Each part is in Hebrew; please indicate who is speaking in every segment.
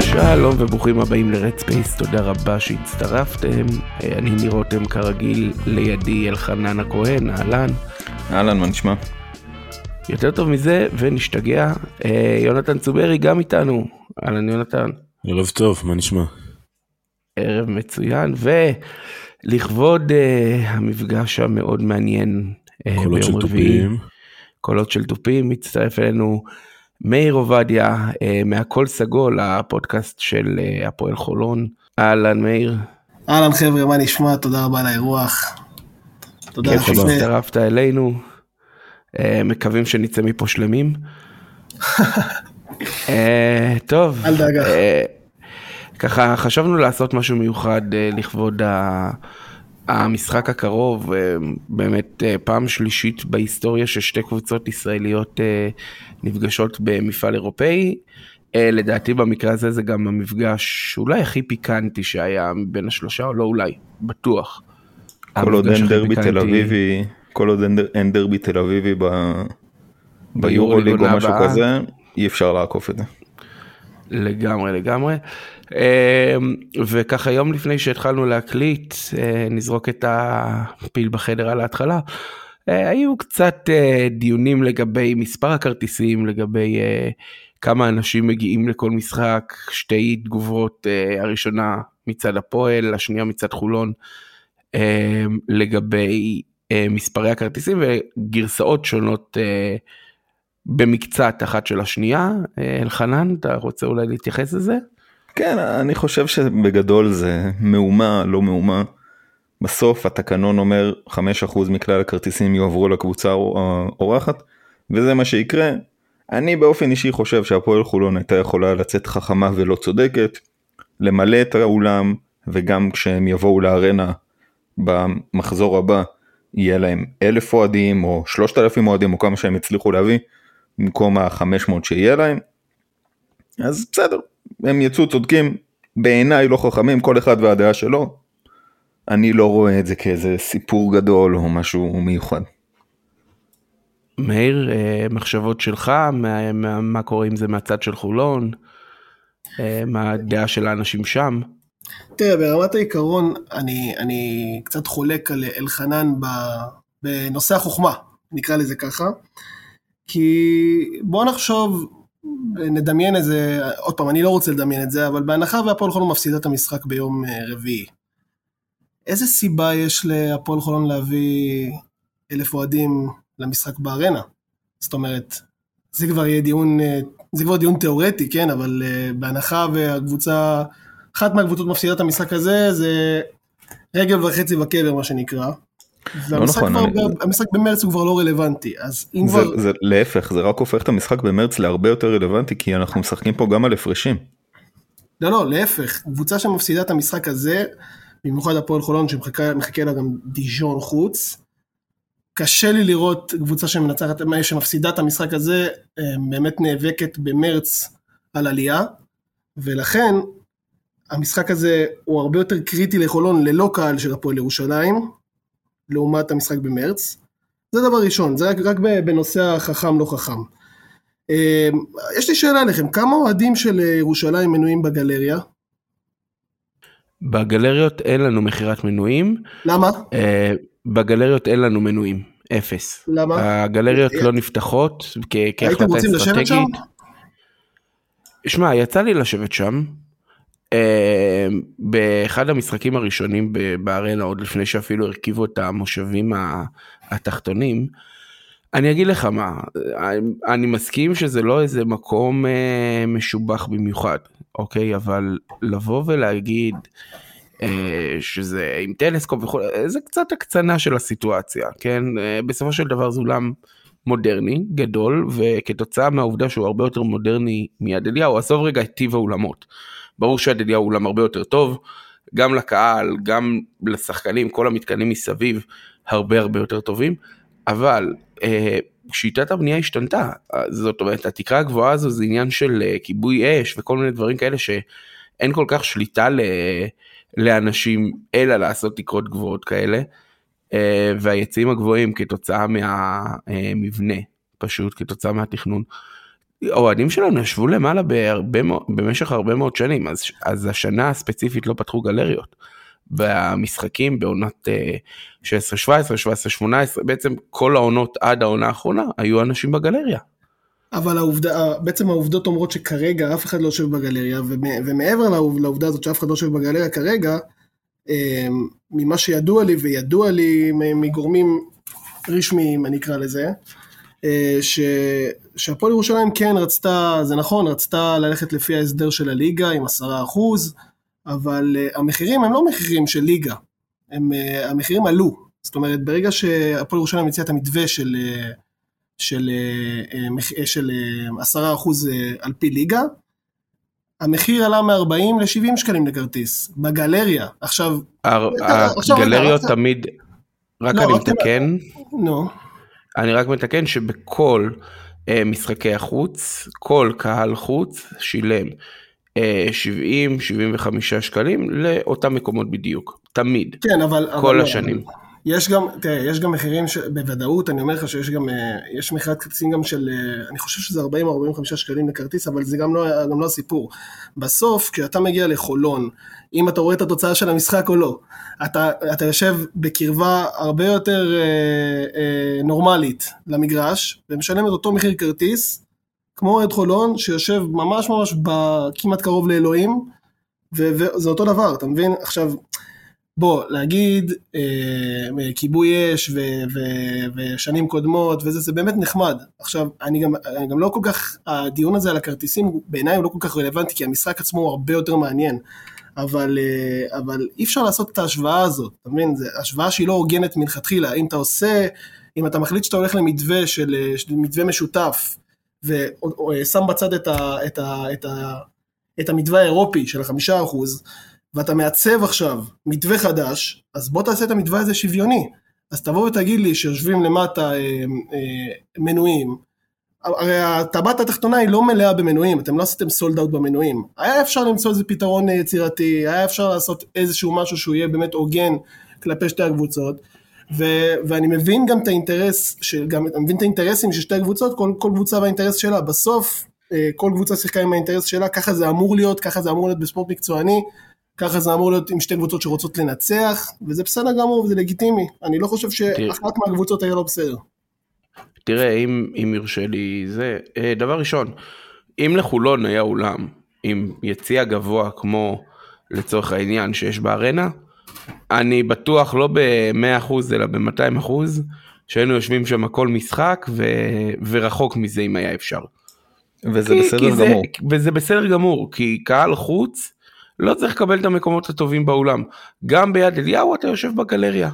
Speaker 1: שלום וברוכים הבאים ל-Red Space, תודה רבה שהצטרפתם. אה, אני ניר רותם כרגיל, לידי אלחנן הכהן, אהלן.
Speaker 2: אהלן, מה נשמע?
Speaker 1: יותר טוב מזה, ונשתגע. אה, יונתן צוברי גם איתנו. אהלן יונתן.
Speaker 3: ערב טוב, מה נשמע?
Speaker 1: ערב מצוין, ולכבוד uh, המפגש המאוד מעניין uh,
Speaker 3: קולות של
Speaker 1: ביום רביעי,
Speaker 3: תופים.
Speaker 1: קולות של תופים, מצטרף אלינו מאיר עובדיה uh, מהקול סגול, הפודקאסט של uh, הפועל חולון. אהלן מאיר,
Speaker 4: אהלן חבר'ה, מה נשמע? תודה רבה על האירוח. תודה
Speaker 1: כיף
Speaker 4: לפני...
Speaker 1: שהצטרפת אלינו. Uh, מקווים שנצא מפה שלמים. uh, טוב,
Speaker 4: אל דאגה.
Speaker 1: אה, ככה חשבנו לעשות משהו מיוחד אה, לכבוד ה- המשחק הקרוב, אה, באמת אה, פעם שלישית בהיסטוריה ששתי קבוצות ישראליות נפגשות במפעל אירופאי. לדעתי במקרה הזה זה גם המפגש אולי הכי פיקנטי שהיה בין השלושה, או לא אולי, בטוח.
Speaker 2: כל עוד אין דרבי
Speaker 1: פיקנטי.
Speaker 2: תל אביבי, כל עוד אין דר- אין דרבי תל אביבי ב-
Speaker 1: ביורוליג
Speaker 2: או משהו
Speaker 1: הבאה.
Speaker 2: כזה, אי אפשר לעקוף את זה.
Speaker 1: לגמרי לגמרי. אה, וככה יום לפני שהתחלנו להקליט אה, נזרוק את הפיל בחדר על ההתחלה. אה, היו קצת אה, דיונים לגבי מספר הכרטיסים לגבי כמה אנשים מגיעים לכל משחק שתי תגובות הראשונה מצד הפועל השנייה מצד חולון אה, לגבי מספרי הכרטיסים וגרסאות שונות במקצת אחת של השנייה. אלחנן אתה רוצה אולי להתייחס לזה?
Speaker 2: כן, אני חושב שבגדול זה מהומה, לא מהומה. בסוף התקנון אומר 5% מכלל הכרטיסים יועברו לקבוצה האורחת, וזה מה שיקרה. אני באופן אישי חושב שהפועל חולון הייתה יכולה לצאת חכמה ולא צודקת, למלא את האולם, וגם כשהם יבואו לארנה במחזור הבא, יהיה להם אלף אוהדים או שלושת אלפים אוהדים או כמה שהם הצליחו להביא, במקום ה-500 שיהיה להם. אז בסדר, הם יצאו צודקים, בעיניי לא חכמים, כל אחד והדעה שלו. אני לא רואה את זה כאיזה סיפור גדול או משהו מיוחד.
Speaker 1: מאיר אה, מחשבות שלך מה, מה, מה קורה עם זה מהצד של חולון אה, מה הדעה של האנשים שם.
Speaker 4: תראה, ברמת העיקרון, אני, אני קצת חולק על אלחנן ב- בנושא החוכמה, נקרא לזה ככה. כי בוא נחשוב, נדמיין איזה, עוד פעם, אני לא רוצה לדמיין את זה, אבל בהנחה והפועל חולון מפסידה את המשחק ביום אה, רביעי. איזה סיבה יש להפועל חולון להביא אלף אוהדים למשחק בארנה? זאת אומרת, זה כבר יהיה דיון, אה, זה כבר דיון תיאורטי, כן, אבל אה, בהנחה והקבוצה, אחת מהקבוצות מפסידה את המשחק הזה, זה רגל וחצי בקבר, מה שנקרא. והמשחק
Speaker 2: נכון,
Speaker 4: כבר,
Speaker 2: אני-
Speaker 4: המשחק במרץ הוא כבר לא רלוונטי, אז אם
Speaker 2: זה,
Speaker 4: כבר...
Speaker 2: זה להפך, זה רק הופך את המשחק במרץ להרבה יותר רלוונטי, כי אנחנו משחקים פה גם על הפרשים.
Speaker 4: לא, לא, להפך, קבוצה שמפסידה את המשחק הזה, במיוחד הפועל חולון שמחכה מחכה לה גם דיז'ון חוץ, קשה לי לראות קבוצה שמנצחת, שמפסידה את המשחק הזה, אה, באמת נאבקת במרץ על עלייה, ולכן המשחק הזה הוא הרבה יותר קריטי לחולון ללא קהל של הפועל ירושלים, לעומת המשחק במרץ. זה דבר ראשון, זה רק, רק בנושא החכם לא חכם. אה, יש לי שאלה עליכם, כמה אוהדים של אה, ירושלים מנויים בגלריה?
Speaker 1: בגלריות אין לנו מכירת מנויים
Speaker 4: למה?
Speaker 1: אה, בגלריות אין לנו מנויים אפס.
Speaker 4: למה?
Speaker 1: הגלריות לא נפתחות כהחלטה
Speaker 4: הייתם רוצים לשבת שם?
Speaker 1: אסטרטגית. שמע יצא לי לשבת שם. אה, באחד המשחקים הראשונים בארנה עוד לפני שאפילו הרכיבו את המושבים התחתונים. אני אגיד לך מה, אני מסכים שזה לא איזה מקום אה, משובח במיוחד, אוקיי? אבל לבוא ולהגיד אה, שזה עם טלסקופ וכו', זה קצת הקצנה של הסיטואציה, כן? אה, בסופו של דבר זה אולם מודרני, גדול, וכתוצאה מהעובדה שהוא הרבה יותר מודרני מיד אליהו, עזוב רגע את טיב האולמות. ברור שיד אליהו אולם הרבה יותר טוב, גם לקהל, גם לשחקנים, כל המתקנים מסביב הרבה הרבה יותר טובים, אבל אה, שיטת הבנייה השתנתה, אה, זאת אומרת התקרה הגבוהה הזו זה עניין של אה, כיבוי אש וכל מיני דברים כאלה שאין כל כך שליטה ל, לאנשים אלא לעשות תקרות גבוהות כאלה. אה, והיציעים הגבוהים כתוצאה מהמבנה, פשוט כתוצאה מהתכנון. האוהדים שלנו ישבו למעלה בהרבה, במשך הרבה מאוד שנים, אז, אז השנה הספציפית לא פתחו גלריות. במשחקים בעונת אה, 16-17, 17-18, בעצם כל העונות עד העונה האחרונה היו אנשים בגלריה.
Speaker 4: אבל העובדה, בעצם העובדות אומרות שכרגע אף אחד לא יושב בגלריה, ומ- ומעבר לעוב- לעובדה הזאת שאף אחד לא יושב בגלריה כרגע, אה, ממה שידוע לי, וידוע לי מגורמים רשמיים, אני אקרא לזה, אה, ש- שהפועל ירושלים כן רצתה, זה נכון, רצתה ללכת לפי ההסדר של הליגה עם עשרה אחוז, אבל אה, המחירים הם לא מחירים של ליגה, הם, אה, המחירים עלו. זאת אומרת, ברגע שהפועל ירושלים הציע את המתווה של, אה, של, אה, של אה, עשרה אחוז על פי ליגה, המחיר עלה מ-40 ל-70 שקלים לכרטיס, בגלריה. עכשיו,
Speaker 1: הר-
Speaker 4: עכשיו
Speaker 1: הגלריות
Speaker 4: רק-
Speaker 1: תמיד, רק
Speaker 4: לא,
Speaker 1: אני
Speaker 4: רק
Speaker 1: מתקן,
Speaker 4: נו,
Speaker 1: אני רק מתקן שבכל משחקי החוץ, כל קהל חוץ שילם אה, 70-75 שקלים לאותם מקומות בדיוק, תמיד,
Speaker 4: כן, אבל... אבל
Speaker 1: כל
Speaker 4: לא,
Speaker 1: השנים.
Speaker 4: יש גם, תראה, יש גם מחירים שבוודאות, אני אומר לך שיש גם, אה, יש מכירת כרטיסים גם של, אה, אני חושב שזה 40 או 45 שקלים לכרטיס, אבל זה גם לא, גם לא הסיפור. בסוף, כשאתה מגיע לחולון, אם אתה רואה את התוצאה של המשחק או לא, אתה, אתה יושב בקרבה הרבה יותר אה, אה, נורמלית למגרש, ומשלם את אותו מחיר כרטיס, כמו אוהד חולון, שיושב ממש ממש כמעט קרוב לאלוהים, וזה אותו דבר, אתה מבין? עכשיו, בוא, להגיד אה, כיבוי אש ושנים קודמות וזה, זה באמת נחמד. עכשיו, אני גם, אני גם לא כל כך, הדיון הזה על הכרטיסים בעיניי הוא לא כל כך רלוונטי, כי המשחק עצמו הוא הרבה יותר מעניין. אבל, אה, אבל אי אפשר לעשות את ההשוואה הזאת, אתה מבין? זו השוואה שהיא לא הוגנת מלכתחילה. אם אתה עושה, אם אתה מחליט שאתה הולך למתווה של, אה, של מתווה משותף, ושם בצד את, ה, את, ה, את, ה, את המתווה האירופי של החמישה אחוז, ואתה מעצב עכשיו מתווה חדש, אז בוא תעשה את המתווה הזה שוויוני. אז תבוא ותגיד לי שיושבים למטה אה, אה, מנויים, הרי הטבעת התחתונה היא לא מלאה במנויים, אתם לא עשיתם סולד אאוט במנויים. היה אפשר למצוא איזה פתרון אה, יצירתי, היה אפשר לעשות איזשהו משהו שהוא יהיה באמת הוגן כלפי שתי הקבוצות. ו- ואני מבין גם את האינטרס, של, גם, אני מבין את האינטרסים של שתי הקבוצות, כל, כל קבוצה והאינטרס שלה. בסוף, אה, כל קבוצה שיחקה עם האינטרס שלה, ככה זה אמור להיות, ככה זה אמור להיות בספורט מקצועני. ככה זה אמור להיות עם שתי קבוצות שרוצות לנצח, וזה בסדר גמור וזה לגיטימי. אני לא חושב שאחת מהקבוצות היה לא בסדר.
Speaker 1: תראה, אם, אם יורשה לי זה, אה, דבר ראשון, אם לחולון היה אולם עם יציע גבוה כמו לצורך העניין שיש בארנה, אני בטוח לא ב-100% אלא ב-200% שהיינו יושבים שם כל משחק ו... ורחוק מזה אם היה אפשר.
Speaker 2: וזה
Speaker 1: כי-
Speaker 2: בסדר
Speaker 1: כי זה-
Speaker 2: גמור.
Speaker 1: וזה בסדר גמור, כי קהל חוץ לא צריך לקבל את המקומות הטובים באולם. גם ביד אליהו אתה יושב בגלריה.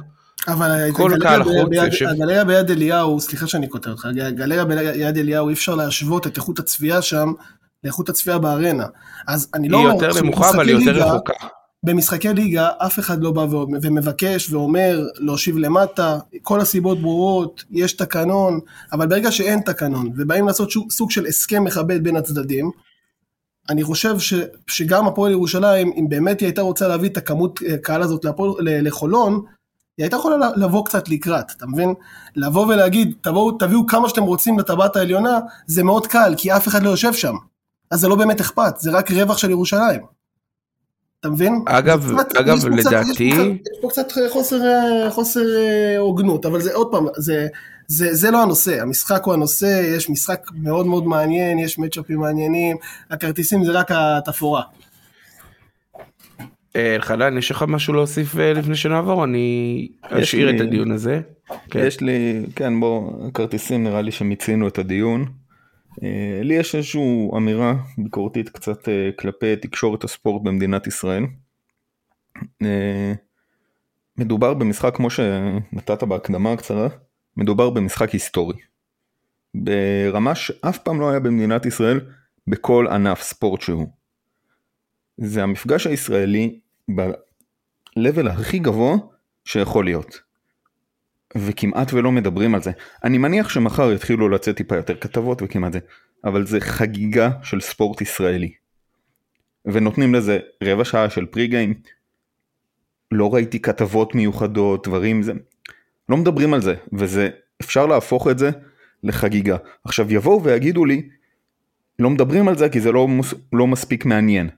Speaker 4: אבל
Speaker 1: כל
Speaker 4: הגלריה
Speaker 1: קהל
Speaker 4: ביד-
Speaker 1: חוץ
Speaker 4: ביד-
Speaker 1: יושב-
Speaker 4: הגלריה ביד אליהו, סליחה שאני קוטע אותך, הגלריה ביד אליהו אי אפשר להשוות את איכות הצפייה שם לאיכות הצפייה בארנה. אז אני לא
Speaker 1: היא
Speaker 4: אומר,
Speaker 1: יותר נמוכה אבל היא יותר רחוקה.
Speaker 4: במשחקי ליגה אף אחד לא בא ומבקש ואומר להושיב למטה, כל הסיבות ברורות, יש תקנון, אבל ברגע שאין תקנון ובאים לעשות שו- סוג של הסכם מכבד בין הצדדים, אני חושב ש, שגם הפועל ירושלים, אם באמת היא הייתה רוצה להביא את הכמות אה, קהל הזאת להפועל, ל- לחולון, היא הייתה יכולה לבוא קצת לקראת, אתה מבין? לבוא ולהגיד, תבואו, תביאו כמה שאתם רוצים לטבעת העליונה, זה מאוד קל, כי אף אחד לא יושב שם. אז זה לא באמת אכפת, זה רק רווח של ירושלים. אתה מבין?
Speaker 1: אגב,
Speaker 4: קצת-
Speaker 1: אגב,
Speaker 4: יש
Speaker 1: לדעתי-
Speaker 4: קצת- יש פה קצת חוסר, אה, חוסר אה, הוגנות, אבל זה עוד פעם, זה, זה, זה לא הנושא, המשחק הוא הנושא, יש משחק מאוד מאוד מעניין, יש מצ'אפים מעניינים, הכרטיסים זה רק התפאורה.
Speaker 1: אה, אלחנן, יש לך משהו להוסיף אה, לפני שנעבור? אני אשאיר
Speaker 2: לי-
Speaker 1: את הדיון הזה. כן.
Speaker 2: יש לי, כן בוא, כרטיסים נראה לי שמיצינו את הדיון. אה, לי יש איזושהי אמירה ביקורתית קצת אה, כלפי תקשורת הספורט במדינת ישראל. אה, מדובר במשחק כמו שנתת בהקדמה הקצרה, מדובר במשחק היסטורי. ברמה שאף פעם לא היה במדינת ישראל בכל ענף ספורט שהוא. זה המפגש הישראלי ב-level הכי גבוה שיכול להיות. וכמעט ולא מדברים על זה. אני מניח שמחר יתחילו לצאת טיפה יותר כתבות וכמעט זה, אבל זה חגיגה של ספורט ישראלי. ונותנים לזה רבע שעה של פרי גיים. לא ראיתי כתבות מיוחדות, דברים זה. לא מדברים על זה, וזה, אפשר להפוך את זה לחגיגה. עכשיו יבואו ויגידו לי, לא מדברים על זה כי זה לא, לא מספיק מעניין.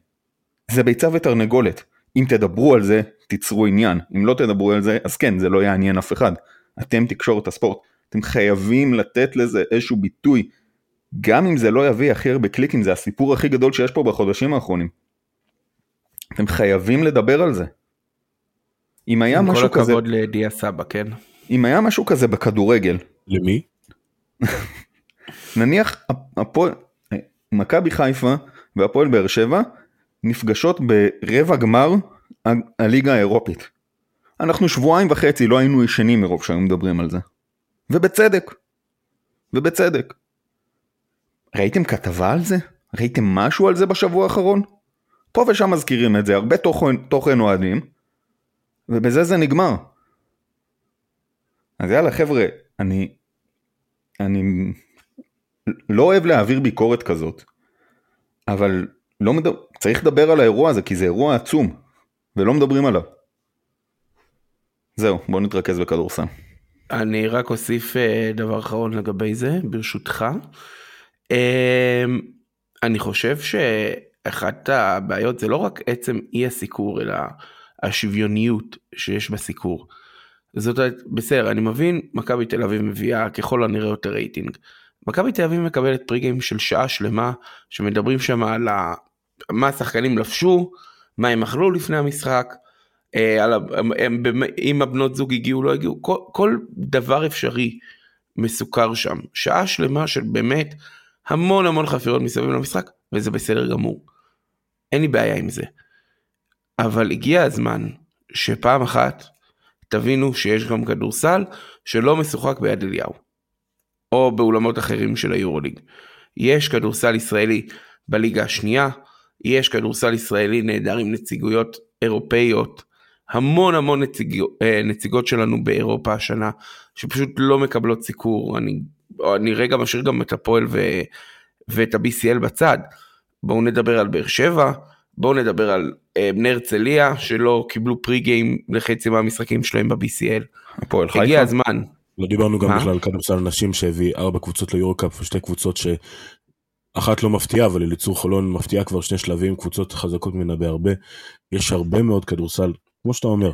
Speaker 2: זה ביצה ותרנגולת. אם תדברו על זה, תיצרו עניין. אם לא תדברו על זה, אז כן, זה לא יעניין אף אחד. אתם תקשורת הספורט. אתם חייבים לתת לזה איזשהו ביטוי. גם אם זה לא יביא הכי הרבה קליקים, זה הסיפור הכי גדול שיש פה בחודשים האחרונים. אתם חייבים לדבר על זה. אם היה
Speaker 1: עם
Speaker 2: משהו
Speaker 1: כל
Speaker 2: כזה,
Speaker 1: הכבוד לדיה סבא, כן?
Speaker 2: אם היה משהו כזה בכדורגל,
Speaker 3: למי?
Speaker 2: נניח הפועל, מכבי חיפה והפועל באר שבע נפגשות ברבע גמר הליגה האירופית. אנחנו שבועיים וחצי לא היינו ישנים מרוב שהיו מדברים על זה. ובצדק. ובצדק. ראיתם כתבה על זה? ראיתם משהו על זה בשבוע האחרון? פה ושם מזכירים את זה, הרבה תוכן, תוכן אוהדים, ובזה זה נגמר. אז יאללה חבר'ה, אני, אני לא אוהב להעביר ביקורת כזאת, אבל לא מדבר, צריך לדבר על האירוע הזה כי זה אירוע עצום, ולא מדברים עליו. זהו, בוא נתרכז בכדורסל.
Speaker 1: אני רק אוסיף אה, דבר אחרון לגבי זה, ברשותך. אה, אני חושב שאחת הבעיות זה לא רק עצם אי הסיקור, אלא השוויוניות שיש בסיקור. זאת אומרת, בסדר, אני מבין, מכבי תל אביב מביאה ככל הנראה יותר רייטינג. מכבי תל אביב מקבלת פריגיים של שעה שלמה, שמדברים שם על. מה השחקנים לבשו, מה הם אכלו לפני המשחק, אה, אם הבנות זוג הגיעו לא הגיעו, כל, כל דבר אפשרי מסוכר שם. שעה שלמה של באמת המון המון חפירות מסביב למשחק, וזה בסדר גמור. אין לי בעיה עם זה. אבל הגיע הזמן שפעם אחת תבינו שיש גם כדורסל שלא משוחק ביד אליהו. או באולמות אחרים של היורוליג. יש כדורסל ישראלי בליגה השנייה, יש כדורסל ישראלי נהדר עם נציגויות אירופאיות, המון המון נציג, נציגות שלנו באירופה השנה, שפשוט לא מקבלות סיקור. אני, אני רגע משאיר גם את הפועל ו, ואת ה-BCL בצד. בואו נדבר על באר שבע, בואו נדבר על אה, בני הרצליה שלא קיבלו פרי גיים לחצי מהמשחקים שלהם ב-BCL.
Speaker 2: הפועל חיפה.
Speaker 1: הגיע הזמן.
Speaker 3: לא דיברנו גם? בכלל על כדורסל נשים שהביא ארבע קבוצות ליורוקאפ ושתי קבוצות שאחת לא מפתיעה אבל אליצור חולון מפתיעה כבר שני שלבים קבוצות חזקות ממנה בהרבה. יש הרבה מאוד כדורסל כמו שאתה אומר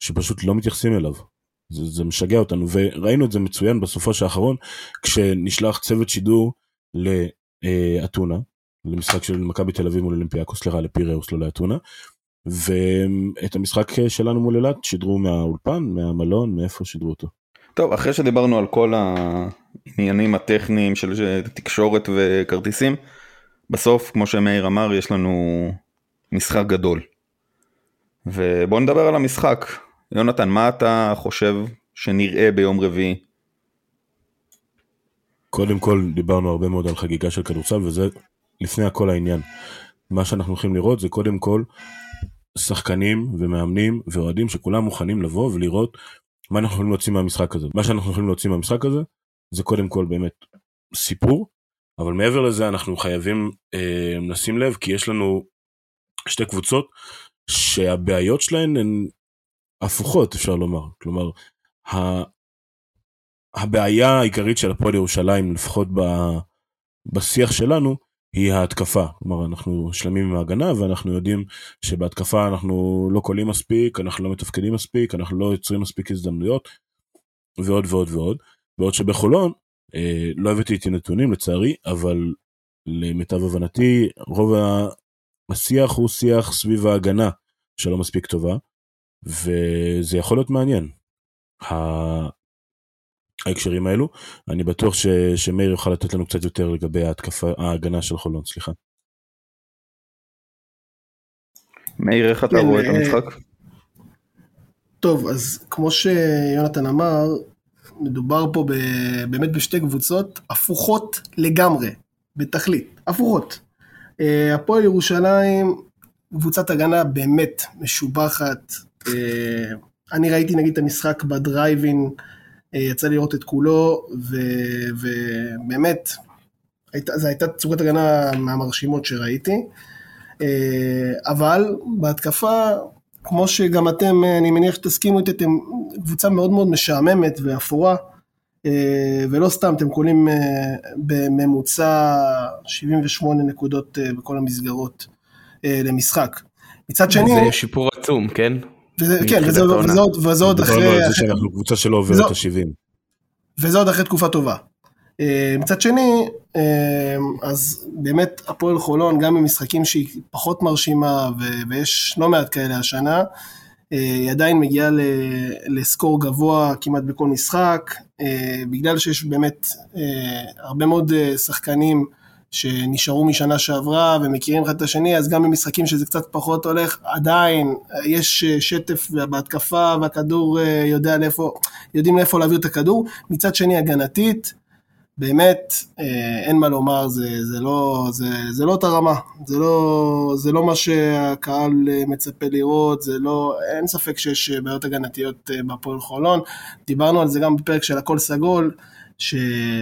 Speaker 3: שפשוט לא מתייחסים אליו. זה, זה משגע אותנו וראינו את זה מצוין בסופו של האחרון כשנשלח צוות שידור לאתונה למשחק של מכבי תל אביב מול אולימפיאקוס סליחה לפיראוס לא לאתונה. ואת המשחק שלנו מול אילת שידרו מהאולפן מהמלון מאיפה שידרו אותו.
Speaker 2: טוב, אחרי שדיברנו על כל העניינים הטכניים של תקשורת וכרטיסים, בסוף, כמו שמאיר אמר, יש לנו משחק גדול. ובואו נדבר על המשחק. יונתן, מה אתה חושב שנראה ביום רביעי?
Speaker 3: קודם כל דיברנו הרבה מאוד על חגיגה של כדורסל וזה לפני הכל העניין. מה שאנחנו הולכים לראות זה קודם כל שחקנים ומאמנים ואוהדים שכולם מוכנים לבוא ולראות מה אנחנו יכולים להוציא מהמשחק הזה. מה שאנחנו יכולים להוציא מהמשחק הזה זה קודם כל באמת סיפור, אבל מעבר לזה אנחנו חייבים אה, לשים לב כי יש לנו שתי קבוצות שהבעיות שלהן הן הפוכות אפשר לומר. כלומר, ה... הבעיה העיקרית של הפועל ירושלים לפחות ב... בשיח שלנו היא ההתקפה. כלומר, אנחנו שלמים עם ההגנה ואנחנו יודעים שבהתקפה אנחנו לא קולים מספיק, אנחנו לא מתפקדים מספיק, אנחנו לא יוצרים מספיק הזדמנויות, ועוד ועוד ועוד. בעוד שבחולון, אה, לא הבאתי איתי נתונים לצערי, אבל למיטב הבנתי, רוב השיח הוא שיח סביב ההגנה שלא מספיק טובה, וזה יכול להיות מעניין. ההקשרים האלו. אני בטוח ש, שמאיר יוכל לתת לנו קצת יותר לגבי ההתקפה, ההגנה של חולון, סליחה.
Speaker 2: מאיר, איך אתה
Speaker 4: כן,
Speaker 2: רואה את
Speaker 4: אה,
Speaker 2: המשחק?
Speaker 4: טוב, אז כמו שיונתן אמר, מדובר פה ב, באמת בשתי קבוצות הפוכות לגמרי, בתכלית, הפוכות. אה, הפועל ירושלים, קבוצת הגנה באמת משובחת. אה, אני ראיתי נגיד את המשחק בדרייבין, יצא לי לראות את כולו, ו- ובאמת, הייתה- זו הייתה צורת הגנה מהמרשימות שראיתי. אה, אבל בהתקפה, כמו שגם אתם, אה, אני מניח שתסכימו איתי, אתם קבוצה מאוד מאוד משעממת ואפורה, אה, ולא סתם, אתם קולים אה, בממוצע 78 נקודות אה, בכל המסגרות אה, למשחק. מצד שני,
Speaker 1: זה שיפור עצום, כן?
Speaker 4: וזה, כן, וזה, עוד-
Speaker 3: דיברנו
Speaker 4: אחרי,
Speaker 3: על זה שאנחנו קבוצה שלא עוברת
Speaker 4: זו-
Speaker 3: את ה-70.
Speaker 4: וזה עוד אחרי תקופה טובה. אה, מצד שני, אה, אז באמת הפועל חולון, גם במשחקים שהיא פחות מרשימה, ו- ויש לא מעט כאלה השנה, אה, היא עדיין מגיעה לסקור גבוה כמעט בכל משחק, בגלל שיש באמת הרבה מאוד שחקנים שנשארו משנה שעברה ומכירים אחד את השני, אז גם במשחקים שזה קצת פחות הולך, עדיין אה, יש אה, שטף בהתקפה והכדור אה, יודע לאיפה, יודעים לאיפה להעביר את הכדור. מצד שני הגנתית, באמת אין מה לומר, זה, זה, לא, זה, זה לא אותה רמה, זה לא, זה לא מה שהקהל מצפה לראות, זה לא, אין ספק שיש בעיות הגנתיות בהפועל חולון, דיברנו על זה גם בפרק של הכל סגול, ש,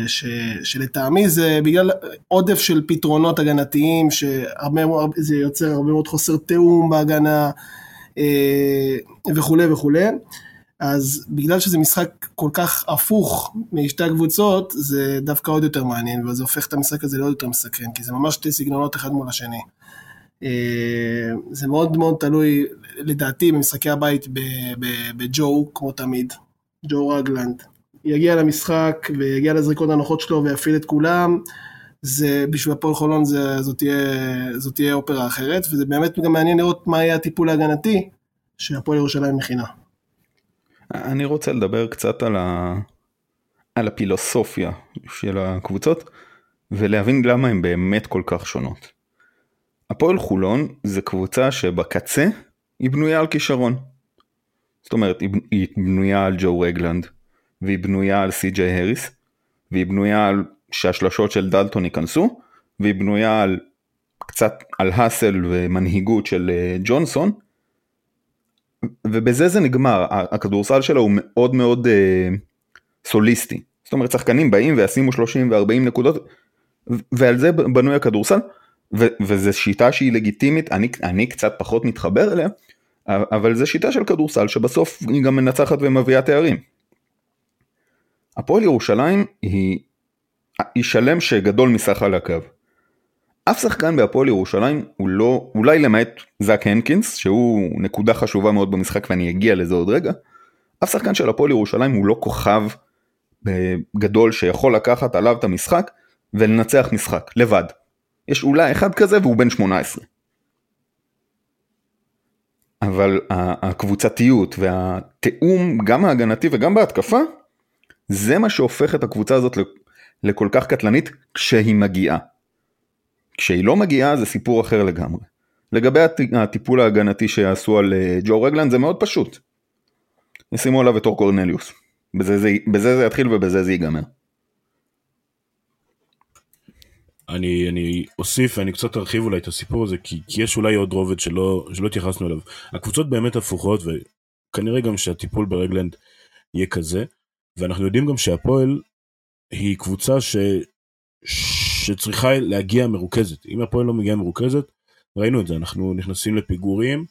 Speaker 4: ש, שלטעמי זה בגלל עודף של פתרונות הגנתיים, שהרבה מאוד- זה יוצר הרבה מאוד חוסר תיאום בהגנה אה, וכולי וכולי. אז בגלל שזה משחק כל כך הפוך משתי הקבוצות, זה דווקא עוד יותר מעניין, וזה הופך את המשחק הזה לעוד יותר מסקרן, כי זה ממש שתי סגנונות אחד מול השני. אה, זה מאוד מאוד תלוי, לדעתי, במשחקי הבית בג'ו, כמו תמיד, ג'ו רגלנד. יגיע למשחק ויגיע לזריקות הנוחות שלו ויפעיל את כולם, זה בשביל הפועל חולון זה, זאת, תהיה, זאת תהיה אופרה אחרת, וזה באמת גם מעניין לראות מה יהיה הטיפול ההגנתי שהפועל ירושלים מכינה.
Speaker 2: אני רוצה לדבר קצת על, ה... על הפילוסופיה של הקבוצות ולהבין למה הן באמת כל כך שונות. הפועל חולון זה קבוצה שבקצה היא בנויה על כישרון. זאת אומרת היא בנויה על ג'ו רגלנד והיא בנויה על סי.ג'יי הריס והיא בנויה על שהשלשות של דלטון ייכנסו והיא בנויה על קצת על האסל ומנהיגות של אה, ג'ונסון ובזה זה נגמר, הכדורסל שלו הוא מאוד מאוד אה, סוליסטי. זאת אומרת שחקנים באים וישימו 30 ו-40 נקודות ועל זה בנוי הכדורסל וזו שיטה שהיא לגיטימית, אני, אני קצת פחות מתחבר אליה, אבל זו שיטה של כדורסל שבסוף היא גם מנצחת ומביאה תארים. הפועל ירושלים היא, היא שלם שגדול מסך הקו. אף שחקן בהפועל ירושלים הוא לא, אולי למעט זאק הנקינס, שהוא נקודה חשובה מאוד במשחק ואני אגיע לזה עוד רגע, אף שחקן של הפועל ירושלים הוא לא כוכב אה, גדול שיכול לקחת עליו את המשחק ולנצח משחק, לבד. יש אולי אחד כזה והוא בן 18. אבל הקבוצתיות והתיאום, גם ההגנתי וגם בהתקפה, זה מה שהופך את הקבוצה הזאת לכל כך קטלנית כשהיא מגיעה. כשהיא לא מגיעה זה סיפור אחר לגמרי. לגבי הט- הטיפול ההגנתי שעשו על אה, ג'ו רגלנד זה מאוד פשוט. ישימו עליו את אור קורנליוס. בזה זה, בזה זה יתחיל ובזה זה ייגמר.
Speaker 3: אני, אני אוסיף ואני קצת ארחיב אולי את הסיפור הזה, כי, כי יש אולי עוד רובד שלא, שלא התייחסנו אליו. הקבוצות באמת הפוכות, וכנראה גם שהטיפול ברגלנד יהיה כזה, ואנחנו יודעים גם שהפועל היא קבוצה ש, שצריכה להגיע מרוכזת. אם הפועל לא מגיעה מרוכזת, ראינו את זה, אנחנו נכנסים לפיגורים,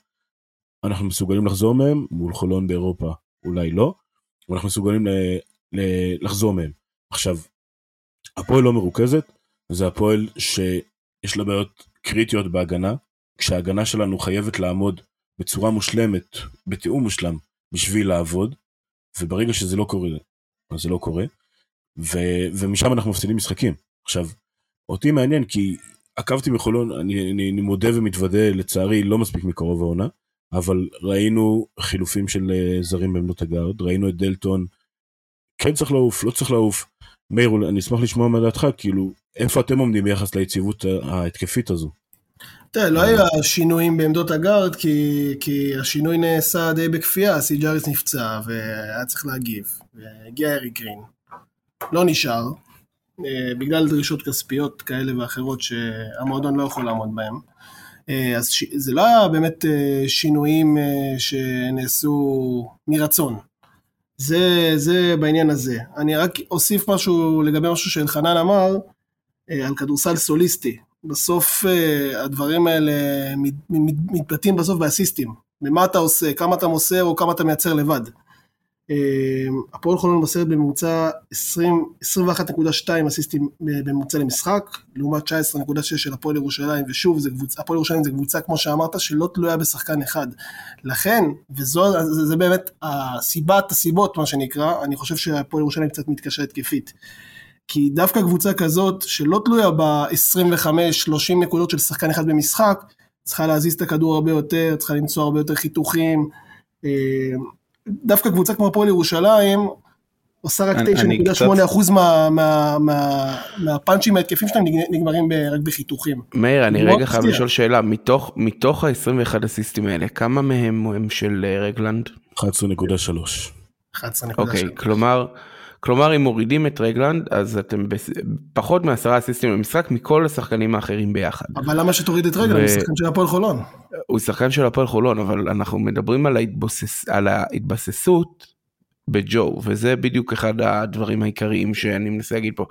Speaker 3: אנחנו מסוגלים לחזור מהם, מול חולון באירופה אולי לא, אבל אנחנו מסוגלים ל, ל, לחזור מהם. עכשיו, הפועל לא מרוכזת, זה הפועל שיש לה בעיות קריטיות בהגנה, כשההגנה שלנו חייבת לעמוד בצורה מושלמת, בתיאום מושלם, בשביל לעבוד, וברגע שזה לא קורה, אז זה לא קורה, ו, ומשם אנחנו מפסידים משחקים. עכשיו, אותי מעניין כי עקבתי בחולון, אני, אני, אני מודה ומתוודה, לצערי לא מספיק מקרוב העונה, אבל ראינו חילופים של אה, זרים בעמדות הגארד, ראינו את דלטון, כן צריך לעוף, לא צריך לעוף. מאיר, אני אשמח לשמוע מה דעתך, כאילו, איפה אתם עומדים ביחס ליציבות ההתקפית הזו?
Speaker 4: תראה, לא היה שינויים בעמדות הגארד, כי, כי השינוי נעשה די בכפייה, סי ג'אריס נפצע, והיה צריך להגיב. והגיע אריק גרין. לא נשאר, אה, בגלל דרישות כספיות כאלה ואחרות שהמועדון לא יכול לעמוד בהן. אה, אז ש... זה לא היה באמת אה, שינויים שנעשו מרצון. זה, זה בעניין הזה. אני רק אוסיף משהו לגבי משהו שאלחנן אמר, על כדורסל סוליסטי. בסוף אה, הדברים האלה מת- מת- מתבטאים בסוף באסיסטים, במה אתה עושה, כמה אתה מוסר או כמה אתה מייצר לבד. אה, הפועל חולון מוסרת בממוצע 20 21.2 אסיסטים בממוצע למשחק, לעומת 19.6 של הפועל ירושלים, ושוב, זה קבוצה, הפועל ירושלים זה קבוצה, כמו שאמרת, שלא תלויה בשחקן אחד. לכן, וזו זה, זה באמת הסיבת הסיבות, מה שנקרא, אני חושב שהפועל ירושלים קצת מתקשה התקפית. כי דווקא קבוצה כזאת, שלא תלויה ב-25-30 נקודות של שחקן אחד במשחק, צריכה להזיז את הכדור הרבה יותר, צריכה למצוא הרבה יותר חיתוכים. אה, דווקא קבוצה כמו הפועל ירושלים, עושה רק
Speaker 2: אני-
Speaker 4: 9.8% מה- מה- מה- מהפאנצ'ים ההתקפים שלהם נגמרים ב- רק בחיתוכים.
Speaker 1: מאיר, אני רגע חייב. לשאול שאלה, מתוך, מתוך ה-21 אסיסטים האלה, כמה מהם הם של אה, רגלנד?
Speaker 3: 11.3.
Speaker 4: 11.7.
Speaker 1: אוקיי, כלומר, כלומר אם מורידים את רגלנד, אז אתם בס... פחות מעשרה אסיסטים למשחק מכל השחקנים האחרים ביחד.
Speaker 4: אבל למה שתוריד את רגל?
Speaker 1: ו-
Speaker 4: הוא שחקן של הפועל חולון.
Speaker 1: הוא שחקן של הפועל חולון, אבל אנחנו מדברים על, ההתבוסס... על ההתבססות בג'ו, וזה בדיוק אחד הדברים העיקריים שאני מנסה להגיד פה.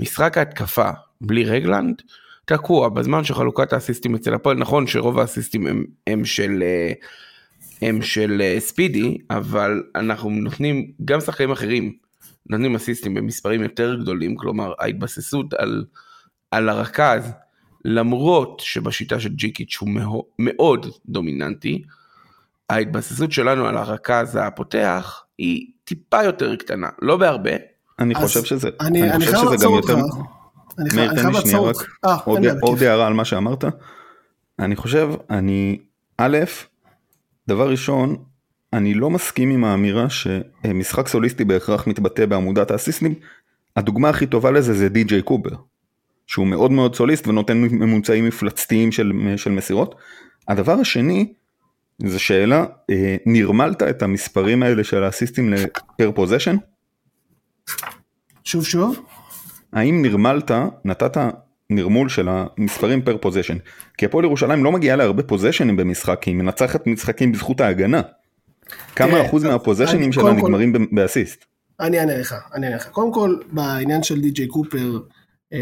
Speaker 1: משחק ההתקפה בלי רגלנד, תקוע בזמן שחלוקת האסיסטים אצל הפועל, נכון שרוב האסיסטים הם, הם של... אה, הם של אה, ספידי, אבל אנחנו נותנים גם שחקנים אחרים נותנים אסיסטים במספרים יותר גדולים, כלומר ההתבססות על, על הרכז, למרות שבשיטה של ג'יקיץ' הוא מאו- מאוד דומיננטי, ההתבססות שלנו על הרכז הפותח היא טיפה יותר קטנה, לא בהרבה,
Speaker 2: אני חושב שזה,
Speaker 4: אני
Speaker 2: אני
Speaker 4: אני
Speaker 2: חושב שזה גם. יותר,
Speaker 4: אני
Speaker 2: מאיר
Speaker 4: אני
Speaker 2: תן
Speaker 4: חייב
Speaker 2: לי שנייה
Speaker 4: לעצור
Speaker 2: רק
Speaker 4: אותך. אה,
Speaker 2: עוד-. הערה על מה שאמרת. אני חושב, אני, א', דבר ראשון, אני לא מסכים עם האמירה שמשחק סוליסטי בהכרח מתבטא בעמודת האסיסטים. הדוגמה הכי טובה לזה זה די.ג'יי קובר, שהוא מאוד מאוד סוליסט ונותן ממוצעים מפלצתיים של, של מסירות. הדבר השני, זה שאלה, אה, נרמלת את המספרים האלה של האסיסטים ל per possession?
Speaker 4: שוב שוב.
Speaker 2: האם נרמלת, נתת נרמול של המספרים per possession? כי הפועל ירושלים לא מגיעה להרבה פוזשנים במשחק, היא מנצחת משחקים בזכות ההגנה. כמה
Speaker 4: תראה,
Speaker 2: אחוז מהפוזיישנים שלה
Speaker 4: כל-
Speaker 2: נגמרים באסיסט?
Speaker 4: אני אענה לך, אני אענה לך. קודם כל, בעניין של די.ג'יי קופר, אמ,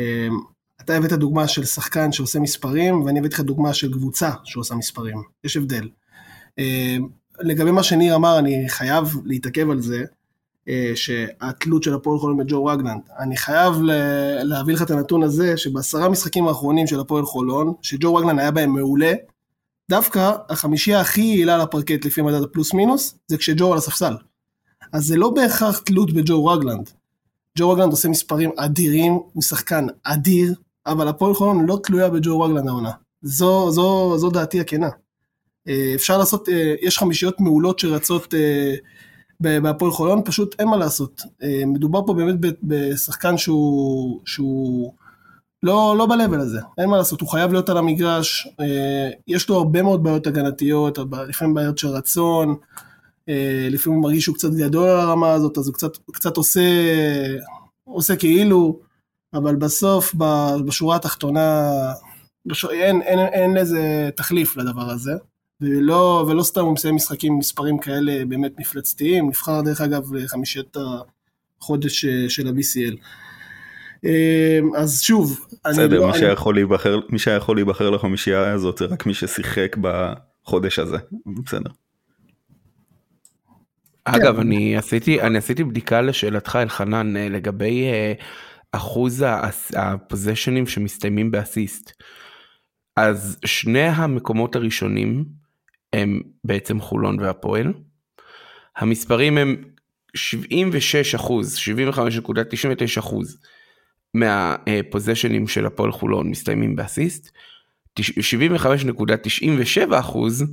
Speaker 4: אתה הבאת דוגמה של שחקן שעושה מספרים, ואני הבאתי לך דוגמה של קבוצה שעושה מספרים. יש הבדל. אמ, לגבי מה שניר אמר, אני חייב להתעכב על זה, אה, שהתלות של הפועל חולון בג'ו רגלנד. אני חייב להביא לך את הנתון הזה, שבעשרה משחקים האחרונים של הפועל חולון, שג'ו רגלנד היה בהם מעולה, דווקא החמישייה הכי יעילה לפרקט לפי מדד הפלוס מינוס, זה כשג'ו על הספסל. אז זה לא בהכרח תלות בג'ו רגלנד. ג'ו רגלנד עושה מספרים אדירים, הוא שחקן אדיר, אבל הפועל חולון לא תלויה בג'ו רגלנד העונה. זו, זו, זו דעתי הכנה. אה, אפשר לעשות, אה, יש חמישיות מעולות שרצות אה, בהפועל חולון, פשוט אין מה לעשות. מדובר פה באמת בשחקן שהוא, שהוא לא, לא ב-level הזה, אין מה לעשות, הוא חייב להיות על המגרש, אה, יש לו הרבה מאוד בעיות הגנתיות, לפעמים בעיות של רצון, אה, לפעמים הוא מרגיש שהוא קצת גדול על הרמה הזאת, אז הוא קצת, קצת עושה, עושה כאילו, אבל בסוף, בשורה התחתונה, בש... אין, אין, אין לזה תחליף לדבר הזה, ולא, ולא סתם הוא מסיים משחקים עם מספרים כאלה באמת מפלצתיים, נבחר דרך אגב לחמישיית החודש אה, של ה-BCL. אה, אז שוב, אני
Speaker 2: בסדר,
Speaker 4: לא-
Speaker 2: מי
Speaker 4: אני-
Speaker 2: שיכול להיבחר- מי שיכול להיבחר לחמישייה הזאת זה רק מי ששיחק בחודש הזה. בסדר.
Speaker 1: אגב, אני עשיתי, אני עשיתי בדיקה לשאלתך אלחנן אה, לגבי אה, אחוז הפוזיישנים שמסתיימים באסיסט. אז שני המקומות הראשונים הם בעצם חולון והפועל. המספרים הם 76 אחוז, 75.99 אחוז מהפוזיישנים של הפועל חולון מסתיימים באסיסט. 75.97 אחוז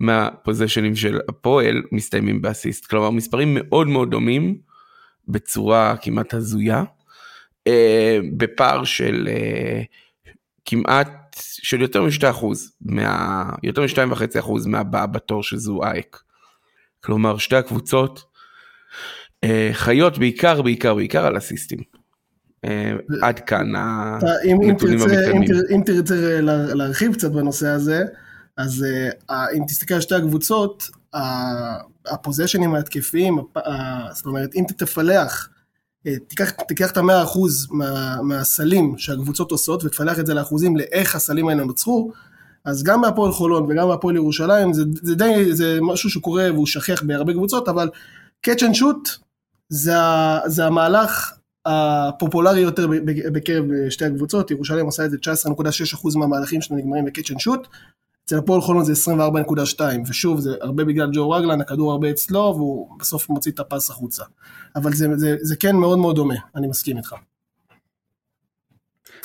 Speaker 1: מהפוזיישנים של הפועל מסתיימים באסיסט. כלומר מספרים מאוד מאוד דומים בצורה כמעט הזויה. אה, בפער של אה, כמעט של יותר משתי אחוז, מה, יותר משתיים וחצי אחוז מהבאה בתור שזו אייק. כלומר שתי הקבוצות אה, חיות בעיקר בעיקר בעיקר על אסיסטים. אה, עד כאן
Speaker 4: אם,
Speaker 1: הנתונים המתקדמים.
Speaker 4: אם תרצה לה- להרחיב קצת בנושא הזה, אז uh, אם תסתכל על שתי הקבוצות, הפוזיישנים ההתקפיים, זאת אומרת, אם תפלח, אה, תיקח, תיקח את המאה אחוז מה, מהסלים שהקבוצות עושות ותפלח את זה לאחוזים לאיך הסלים האלה נוצרו, אז גם בהפועל חולון וגם בהפועל ירושלים זה, זה די, זה משהו שקורה והוא שכיח בהרבה קבוצות, אבל catch and shoot זה, ה- זה המהלך הפופולרי יותר בקרב שתי הקבוצות, ירושלים עושה את זה 19.6% מהמהלכים שלה נגמרים ב-catch and shoot, אצל הפועל חולון זה 24.2, ושוב זה הרבה בגלל ג'ו רגלן, הכדור הרבה אצלו והוא בסוף מוציא את הפס החוצה. אבל זה, זה, זה כן מאוד מאוד דומה, אני מסכים איתך.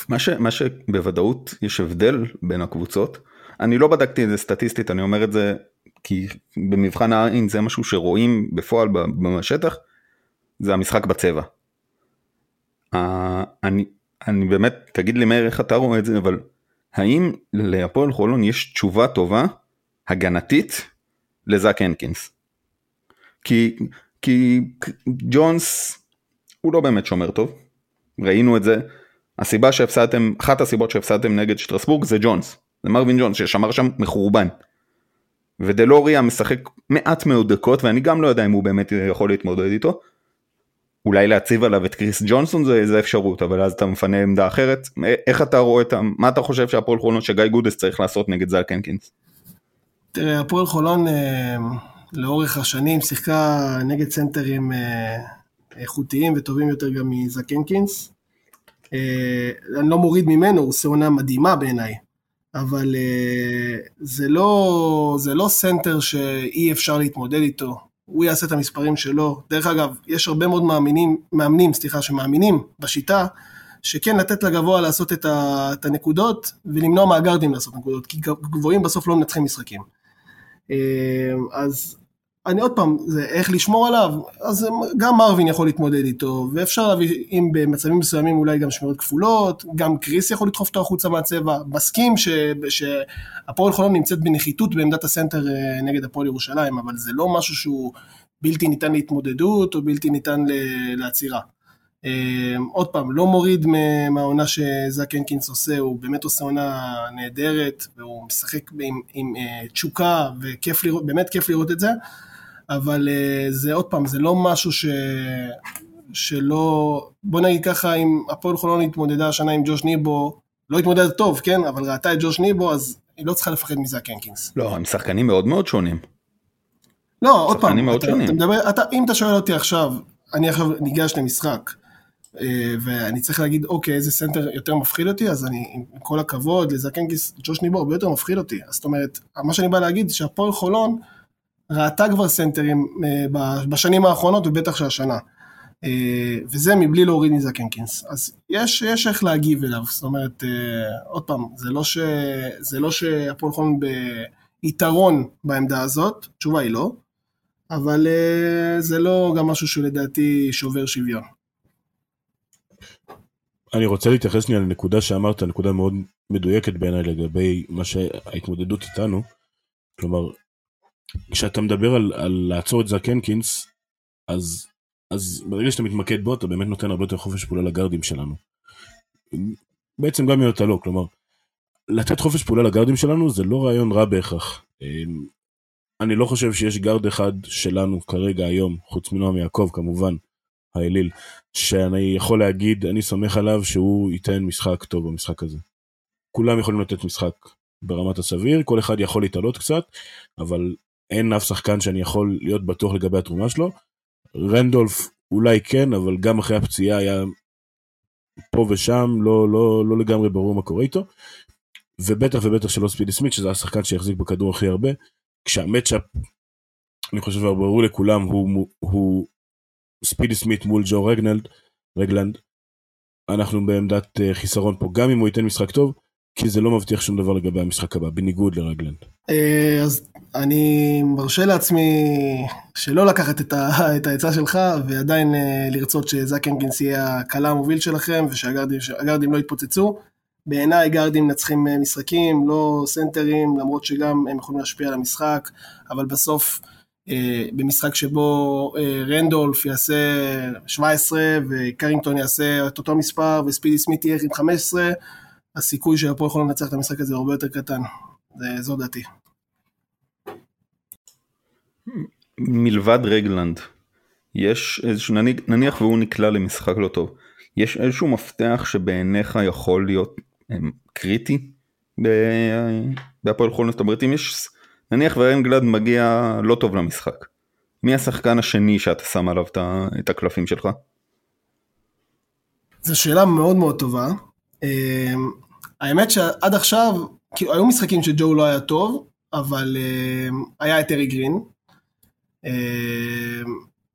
Speaker 2: מה, ש, מה שבוודאות יש הבדל בין הקבוצות, אני לא בדקתי את זה סטטיסטית, אני אומר את זה כי במבחן העין זה משהו שרואים בפועל בשטח, זה המשחק בצבע. Uh, אני, אני באמת, תגיד לי מאיר איך אתה רואה את זה, אבל האם להפועל חולון יש תשובה טובה, הגנתית, לזאק הנקינס? כי, כי ג'ונס הוא לא באמת שומר טוב, ראינו את זה, הסיבה שהפסדתם, אחת הסיבות שהפסדתם נגד שטרסבורג זה ג'ונס, זה מרווין ג'ונס ששמר שם מחורבן. ודלוריה משחק מעט מאוד דקות ואני גם לא יודע אם הוא באמת יכול להתמודד איתו. אולי להציב עליו את קריס ג'ונסון זה, זה אפשרות אבל אז אתה מפנה עמדה אחרת איך אתה רואה את. מה אתה חושב שהפועל חולון שגיא גודס צריך לעשות נגד זל קנקינס?
Speaker 4: תראה, הפועל חולון אה, לאורך השנים שיחקה נגד סנטרים אה, איכותיים וטובים יותר גם מזאק הנקינס. אה, אני לא מוריד ממנו, הוא עונה מדהימה בעיניי, אבל אה, זה לא, זה לא סנטר שאי אפשר להתמודד איתו. הוא יעשה את המספרים שלו. דרך אגב, יש הרבה מאוד מאמינים, מאמנים, סליחה, שמאמינים בשיטה, שכן לתת לגבוה לעשות את, ה, את הנקודות ולמנוע מהגרדים לעשות נקודות, כי גבוהים בסוף לא מנצחים משחקים. אה, אז אני עוד פעם, זה איך לשמור עליו, אז גם מרווין יכול להתמודד איתו, ואפשר להביא, אם במצבים מסוימים אולי גם שמירות כפולות, גם קריס יכול לדחוף אותו החוצה מהצבע, מסכים שהפועל חולון נמצאת בנחיתות בעמדת הסנטר אה, נגד הפועל ירושלים, אבל זה לא משהו שהוא בלתי ניתן להתמודדות או בלתי ניתן לעצירה. עוד פעם, לא מוריד מהעונה שזאק הנקינס עושה, הוא באמת עושה עונה נהדרת, והוא משחק עם, עם תשוקה, וכיף לראות, באמת כיף לראות את זה, אבל זה עוד פעם, זה לא משהו ש... שלא, בוא נגיד ככה, אם הפועל חולון התמודדה השנה עם ג'וש ניבו, לא התמודדת טוב, כן, אבל ראתה את ג'וש ניבו, אז היא לא צריכה לפחד מזאק הנקינס.
Speaker 2: לא, הם שחקנים מאוד מאוד שונים.
Speaker 4: לא, עוד פעם, אתה, אתה מדבר, אתה, אם אתה שואל אותי עכשיו, אני עכשיו ניגש למשחק, ואני צריך להגיד, אוקיי, איזה סנטר יותר מפחיד אותי, אז אני, עם כל הכבוד, לזאק הנקינס, ג'וש ניבו הרבה יותר מפחיד אותי. זאת אומרת, מה שאני בא להגיד, שהפועל חולון ראתה כבר סנטרים בשנים האחרונות, ובטח שהשנה. וזה מבלי להוריד מזקנקינס. אז יש, יש איך להגיב אליו, זאת אומרת, עוד פעם, זה לא, לא שהפועל חולון ביתרון בעמדה הזאת, התשובה היא לא, אבל זה לא גם משהו שלדעתי שובר שוויון.
Speaker 3: אני רוצה להתייחס שנייה לנקודה שאמרת, נקודה מאוד מדויקת בעיניי לגבי מה שההתמודדות איתנו. כלומר, כשאתה מדבר על, על לעצור את זאק הנקינס, אז, אז ברגע שאתה מתמקד בו, אתה באמת נותן הרבה יותר חופש פעולה לגרדים שלנו. בעצם גם אם אתה לא, כלומר, לתת חופש פעולה לגרדים שלנו זה לא רעיון רע בהכרח. אני לא חושב שיש גארד אחד שלנו כרגע היום, חוץ מנועם יעקב כמובן, האליל, שאני יכול להגיד, אני סומך עליו שהוא ייתן משחק טוב במשחק הזה. כולם יכולים לתת משחק ברמת הסביר, כל אחד יכול להתעלות קצת, אבל אין אף שחקן שאני יכול להיות בטוח לגבי התרומה שלו. רנדולף אולי כן, אבל גם אחרי הפציעה היה פה ושם, לא, לא, לא לגמרי ברור מה קורה איתו. ובטח ובטח שלא ספידי סמית, שזה השחקן שיחזיק בכדור הכי הרבה. כשהמצ'אפ, אני חושב ברור לכולם, הוא, הוא ספידי סמית מול ג'ו רגנלד, רגלנד, אנחנו בעמדת חיסרון פה, גם אם הוא ייתן משחק טוב, כי זה לא מבטיח שום דבר לגבי המשחק הבא, בניגוד לרגלנד.
Speaker 4: אז אני מרשה לעצמי שלא לקחת את העצה שלך, ועדיין לרצות שזאק הנגינס יהיה הקלה המוביל שלכם, ושהגרדים לא יתפוצצו. בעיניי גרדים מנצחים משחקים, לא סנטרים, למרות שגם הם יכולים להשפיע על המשחק, אבל בסוף במשחק שבו רנדולף יעשה 17 וקרינגטון יעשה את אותו מספר וספידי סמית יהיה עם 15, הסיכוי שהפועל יכול לנצח את המשחק הזה הרבה יותר קטן, זו דעתי.
Speaker 2: מלבד רגלנד, יש איזשהו, נניח והוא נקלע למשחק לא טוב, יש איזשהו מפתח שבעיניך יכול להיות קריטי ב- בהפועל חולון, זאת אומרת אם יש, נניח ואנגלד מגיע לא טוב למשחק, מי השחקן השני שאתה שם עליו את הקלפים שלך?
Speaker 4: זו שאלה מאוד מאוד טובה. אמ, האמת שעד עכשיו, כאילו, היו משחקים שג'ו לא היה טוב, אבל אמ, היה את ארי גרין. אמ,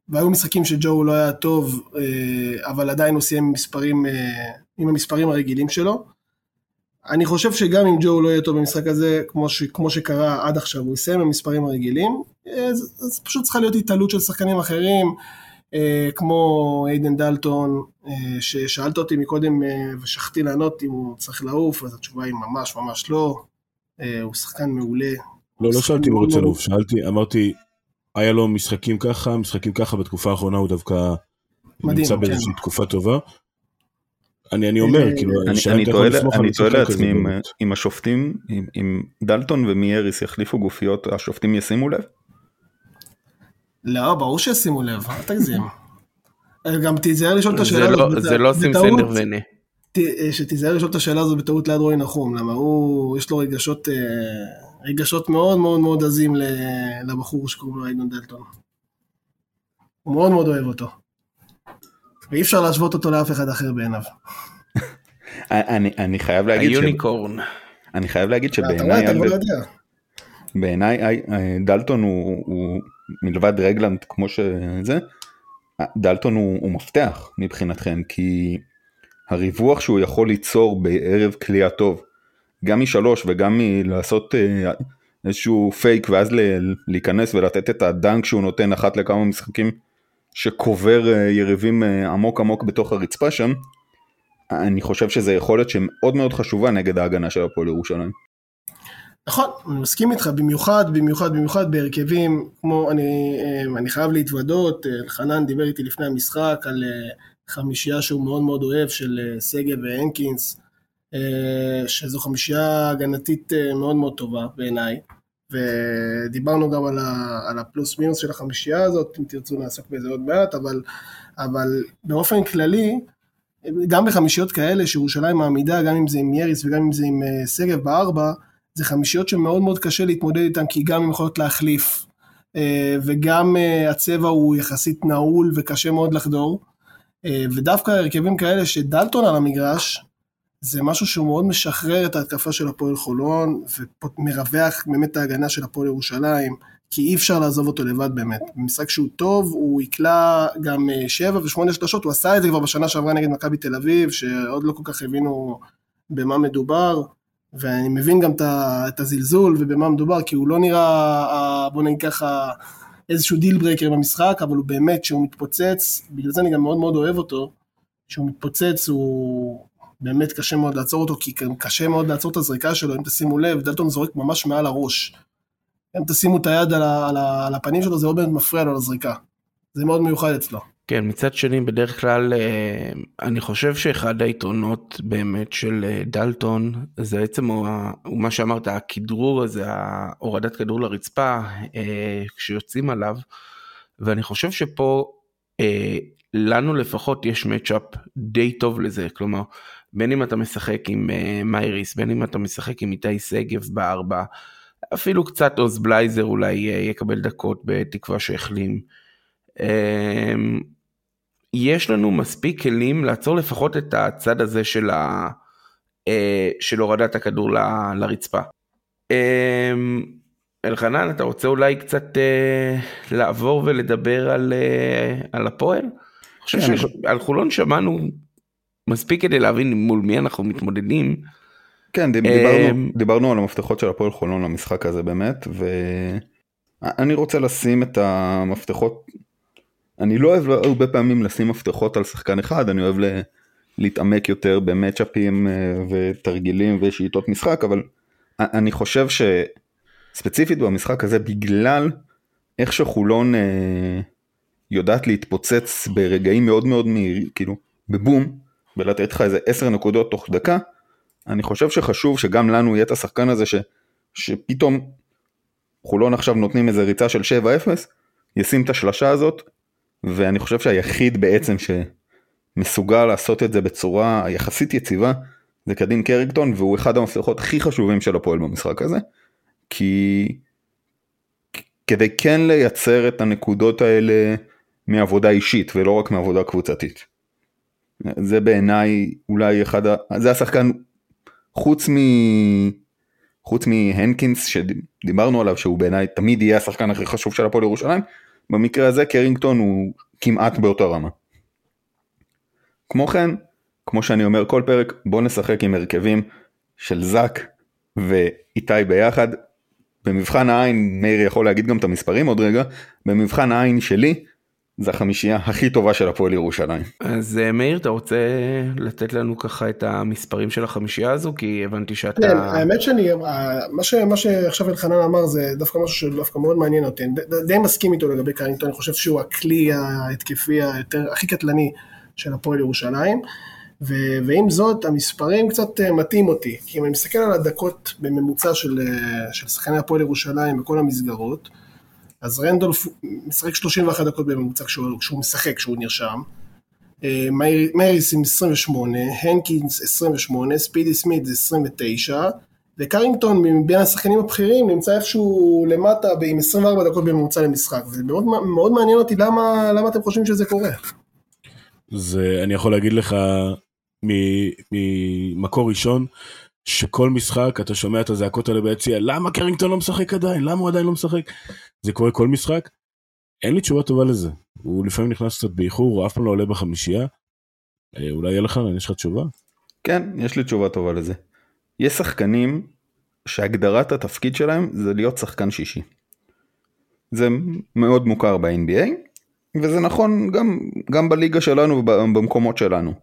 Speaker 4: והיו משחקים שג'ו לא היה טוב, אה, אבל עדיין הוא סיים מספרים, אה, עם המספרים הרגילים שלו. אני חושב שגם אם ג'ו לא יהיה טוב במשחק הזה, כמו, ש, כמו שקרה עד עכשיו, הוא יסיים עם המספרים הרגילים, אה, אז, אז פשוט צריכה להיות התעלות של שחקנים אחרים, כמו איידן דלטון, אה, ששאלת אותי מקודם אה, ושכחתי לענות אם הוא צריך לעוף, אז התשובה היא ממש ממש לא. אה, הוא שחקן מעולה.
Speaker 3: לא, לא שאלתי אם הוא רוצה לעוף, שאלתי, אמרתי, היה לו משחקים ככה, משחקים ככה, בתקופה האחרונה הוא דווקא
Speaker 4: מדהים,
Speaker 3: נמצא
Speaker 4: כן.
Speaker 3: באיזושהי תקופה טובה. אני, אני אומר,
Speaker 4: אה,
Speaker 3: כאילו,
Speaker 2: אני, אני תוהה אני תוהה לעצמי אם, השופטים, אם, דלטון ומייריס יחליפו גופיות, השופטים ישימו לב?
Speaker 4: לא, ברור שישימו לב, אל תגזים. אה, גם תיזהר לשאול את השאלה הזאת.
Speaker 1: לא-
Speaker 4: בת-
Speaker 1: זה לא שים
Speaker 4: בטעות.
Speaker 1: סנדר ונה.
Speaker 4: ת- אה, שתיזהר לשאול את השאלה הזאת בטעות ליד רועי נחום, למה הוא, יש לו רגשות, אה, רגשות מאוד מאוד מאוד עזים ל- לבחור שקוראים לו איידן דלטון. הוא מאוד מאוד אוהב אותו. ואי אפשר להשוות אותו לאף אחד אחר בעיניו.
Speaker 2: אני, אני חייב להגיד, ש,
Speaker 1: היוניקורן.
Speaker 2: אני חייב להגיד
Speaker 4: אתה רואה,
Speaker 2: שבעיניי
Speaker 4: אתה כבר
Speaker 2: אלברט-
Speaker 4: יודע.
Speaker 2: בעיניי דלטון הוא, הוא מלבד רגלנד כמו שזה, דלטון הוא, הוא מפתח מבחינתכם כי הריווח שהוא יכול ליצור בערב כליאה טוב, גם משלוש וגם מלעשות אה, איזשהו פייק ואז להיכנס ולתת את הדנק שהוא נותן אחת לכמה משחקים שקובר אה, יריבים אה, עמוק עמוק בתוך הרצפה שם, אני חושב שזו יכולת שמאוד מאוד חשובה נגד ההגנה של הפועל ירושלים.
Speaker 4: נכון, אני מסכים איתך, במיוחד, במיוחד, במיוחד בהרכבים, כמו אני, אה, אני חייב להתוודות, אה, אלחנן דיבר איתי לפני המשחק על אה, חמישייה שהוא מאוד מאוד אוהב של שגב והנקינס, שזו חמישייה הגנתית מאוד מאוד טובה בעיניי, ודיברנו גם על, ה, על הפלוס מינוס של החמישייה הזאת, אם תרצו נעסוק בזה עוד מעט, אבל, אבל באופן כללי, גם בחמישיות כאלה שירושלים מעמידה, גם אם זה עם יריס וגם אם זה עם שגב בארבע, זה חמישיות שמאוד מאוד קשה להתמודד איתן, כי גם הן יכולות להחליף, אה, וגם אה, הצבע הוא יחסית נעול וקשה מאוד לחדור, אה, ודווקא הרכבים כאלה שדלטון על המגרש, זה משהו שהוא מאוד משחרר את ההתקפה של הפועל חולון, ומרווח באמת את ההגנה של הפועל ירושלים, כי אי אפשר לעזוב אותו לבד באמת. במשחק שהוא טוב, הוא יקלע גם שבע ושמונה שלושות, הוא עשה את זה כבר בשנה שעברה נגד מכבי תל אביב, שעוד לא כל כך הבינו במה מדובר. ואני מבין גם את הזלזול ובמה מדובר, כי הוא לא נראה, אה, בוא נגיד ככה, איזשהו deal breaker במשחק, אבל הוא באמת, כשהוא מתפוצץ, בגלל זה אני גם מאוד מאוד אוהב אותו, כשהוא מתפוצץ הוא באמת קשה מאוד לעצור אותו, כי קשה מאוד לעצור את הזריקה שלו, אם תשימו לב, דלטון זורק ממש מעל הראש. אם תשימו את היד על, ה, על, ה, על הפנים שלו, זה לא באמת מפריע לו לזריקה. זה מאוד מיוחד אצלו.
Speaker 1: כן, מצד שני, בדרך כלל, אה, אני חושב שאחד היתרונות באמת של אה, דלטון, זה עצם הוא מה שאמרת, הכדרור הזה, הורדת כדור לרצפה, אה, כשיוצאים עליו, ואני חושב שפה, לנו לפחות יש מצ'אפ די טוב לזה, כלומר, בין אם אתה משחק עם מייריס, בין אם אתה משחק עם איתי שגב בארבע, אפילו קצת עוז בלייזר אולי יקבל דקות בתקווה שהחלים. אמ, יש לנו מספיק כלים לעצור לפחות את הצד הזה של, ה, אה, של הורדת הכדור ל- לרצפה. אמ, אלחנן, אתה רוצה אולי קצת אה, לעבור ולדבר על, אה, על הפועל? אני חושב
Speaker 2: כן.
Speaker 1: שעל חולון שמענו מספיק כדי להבין מול מי אנחנו מתמודדים.
Speaker 2: כן,
Speaker 1: אמ,
Speaker 2: דיברנו, דיברנו על המפתחות של הפועל חולון למשחק הזה באמת, ואני רוצה לשים את המפתחות, אני לא אוהב הרבה פעמים לשים מפתחות על שחקן אחד, אני אוהב להתעמק יותר במצ'אפים אה, ותרגילים ושיטות משחק, אבל אני חושב שספציפית במשחק הזה, בגלל איך שחולון אה, יודעת להתפוצץ ברגעים מאוד מאוד מהירים, כאילו בבום, ולתת לך איזה 10 נקודות תוך דקה, אני חושב שחשוב שגם לנו יהיה את השחקן הזה ש, שפתאום חולון עכשיו נותנים איזה ריצה של 7-0, ישים את השלשה הזאת, ואני חושב שהיחיד בעצם שמסוגל לעשות את זה בצורה יחסית יציבה, זה קדין קרינגטון והוא אחד המפתחות הכי חשובים של הפועל במשחק הזה. כי כדי כן לייצר את הנקודות האלה מעבודה אישית ולא רק מעבודה קבוצתית. זה בעיניי אולי אחד. זה השחקן חוץ מ... חוץ מהנקינס שדיברנו עליו שהוא בעיניי תמיד יהיה השחקן הכי חשוב של הפועל ירושלים, במקרה הזה קרינגטון הוא כמעט באותה רמה. כמו כן, כמו שאני אומר כל פרק, בוא נשחק עם הרכבים של זאק ואיתי ביחד. במבחן העין, מאיר יכול להגיד גם את המספרים עוד רגע, במבחן העין שלי, זה החמישייה הכי טובה של הפועל ירושלים.
Speaker 1: אז אה, מאיר, אתה רוצה לתת לנו ככה את המספרים של החמישייה הזו? כי הבנתי שאתה...
Speaker 4: כן, האמת שאני, מה, ש, מה שעכשיו אלחנן אמר זה דווקא משהו שדווקא מאוד מעניין אותי, די- מסכים איתו לגבי קרינגטון, אני חושב שהוא הכלי ההתקפי היותר, הכי קטלני של הפועל ירושלים, ו, ועם זאת המספרים קצת אה, מטעים אותי, כי אם אני מסתכל על הדקות בממוצע של, אה, של שחקני הפועל ירושלים בכל המסגרות, אז רנדולף משחק 31 דקות בממוצע כשהוא, כשהוא משחק, כשהוא נרשם. מייריס עם 28, הנקינס 28, ספידי סמית זה 29, וקרינגטון מבין השחקנים הבכירים נמצא איפשהו למטה עם 24 דקות בממוצע למשחק, וזה מאוד, מאוד מעניין אותי למה, למה אתם חושבים שזה קורה.
Speaker 3: זה, אני יכול להגיד לך ממקור ראשון, שכל משחק אתה שומע את הזעקות האלה ביציע, למה קרינגטון לא משחק עדיין? למה הוא עדיין לא משחק? זה קורה כל משחק. אין לי תשובה טובה לזה. הוא לפעמים נכנס קצת באיחור, הוא אף פעם לא עולה בחמישייה. אה, אולי יהיה לך, יש לך תשובה?
Speaker 2: כן, יש לי תשובה טובה לזה. יש שחקנים שהגדרת התפקיד שלהם זה להיות שחקן שישי. זה מאוד מוכר ב-NBA, וזה נכון גם, גם בליגה שלנו ובמקומות שלנו.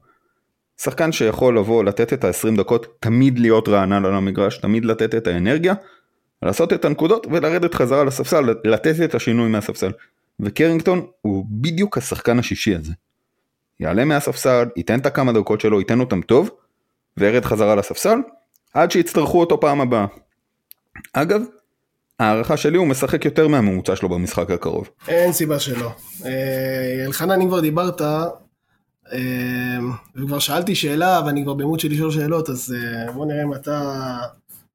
Speaker 2: שחקן שיכול לבוא, לתת את ה-20 דקות, תמיד להיות רענן על המגרש, תמיד לתת את האנרגיה, לעשות את הנקודות ולרדת חזרה לספסל, לתת את השינוי מהספסל. וקרינגטון הוא בדיוק השחקן השישי הזה. יעלה מהספסל, ייתן את הכמה דקות שלו, ייתן אותם טוב, וירד חזרה לספסל, עד שיצטרכו אותו פעם הבאה. אגב, הערכה שלי הוא משחק יותר מהממוצע שלו במשחק הקרוב.
Speaker 4: אין סיבה שלא. אה, אלחנן, אם כבר דיברת, אה, וכבר שאלתי שאלה, ואני כבר במות של לשאול שאלות, אז אה, בוא נראה אם אתה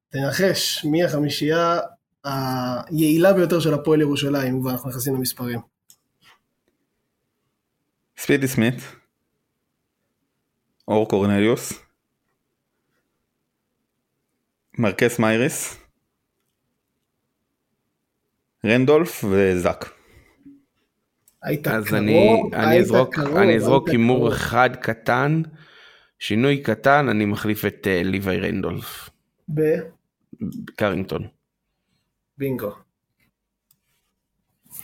Speaker 4: תנחש מי החמישייה היעילה ביותר של הפועל ירושלים, אם כבר אנחנו נכנסים למספרים.
Speaker 2: ספידי סמית, אור קורנליוס, מרקס מייריס, רנדולף וזאק.
Speaker 4: היית
Speaker 1: אז
Speaker 4: קרוב,
Speaker 1: אני, אני
Speaker 4: היית
Speaker 1: אזרוק,
Speaker 4: קרוב,
Speaker 1: אני אזרוק הימור. אחד קטן, שינוי קטן, אני מחליף את אה, ליוואי רנדולף, קרינגטון.
Speaker 4: בבינגו.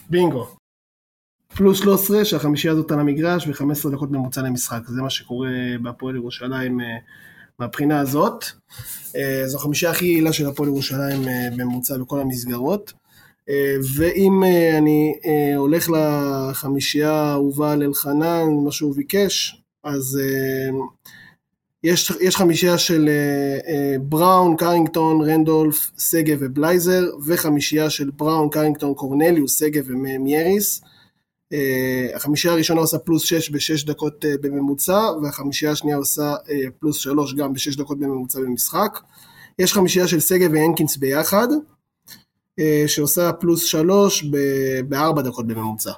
Speaker 4: בינגו. פלוס 13 שהחמישייה הזאת על המגרש ו-15 דקות ממוצע למשחק, זה מה שקורה בהפועל ירושלים אה, מהבחינה הזאת. אה, זו החמישייה הכי יעילה של הפועל ירושלים אה, בממוצע בכל המסגרות. ואם אני הולך לחמישייה האהובה על אלחנן, מה שהוא ביקש, אז יש, יש חמישייה של אה, אה, בראון, קרינגטון, רנדולף, שגב ובלייזר, וחמישייה של בראון, קרינגטון, קורנליוס, שגב ומיריס. אה, החמישייה הראשונה עושה פלוס 6 ב-6 דקות אה, בממוצע, והחמישייה השנייה עושה אה, פלוס 3 גם ב-6 דקות בממוצע במשחק. יש חמישייה של שגב והנקינס ביחד, אה, שעושה פלוס 3 ב-4 דקות בממוצע.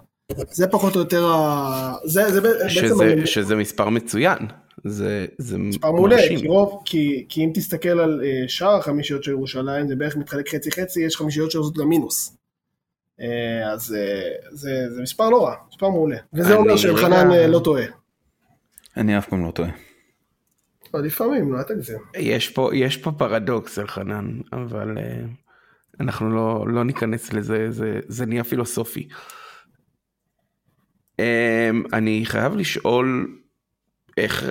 Speaker 4: זה פחות או יותר, ה... זה, זה בעצם...
Speaker 1: שזה, שזה מספר מצוין, זה, זה
Speaker 4: מספר מעולה. כי, רוב, כי, כי אם תסתכל על uh, שאר החמישיות של ירושלים, זה בערך מתחלק חצי חצי, יש חמישיות שעושות גם מינוס. Uh, אז uh, זה, זה מספר לא רע, מספר מעולה. וזה אומר שאלחנן
Speaker 1: רגע-
Speaker 4: uh, לא טועה.
Speaker 2: אני אף פעם לא טועה.
Speaker 4: לפעמים, לא, אל תגזים.
Speaker 1: יש פה, יש פה פרדוקס אלחנן, אבל אה, אנחנו לא, לא ניכנס לזה, זה, זה נהיה פילוסופי. אה, אני חייב לשאול איך,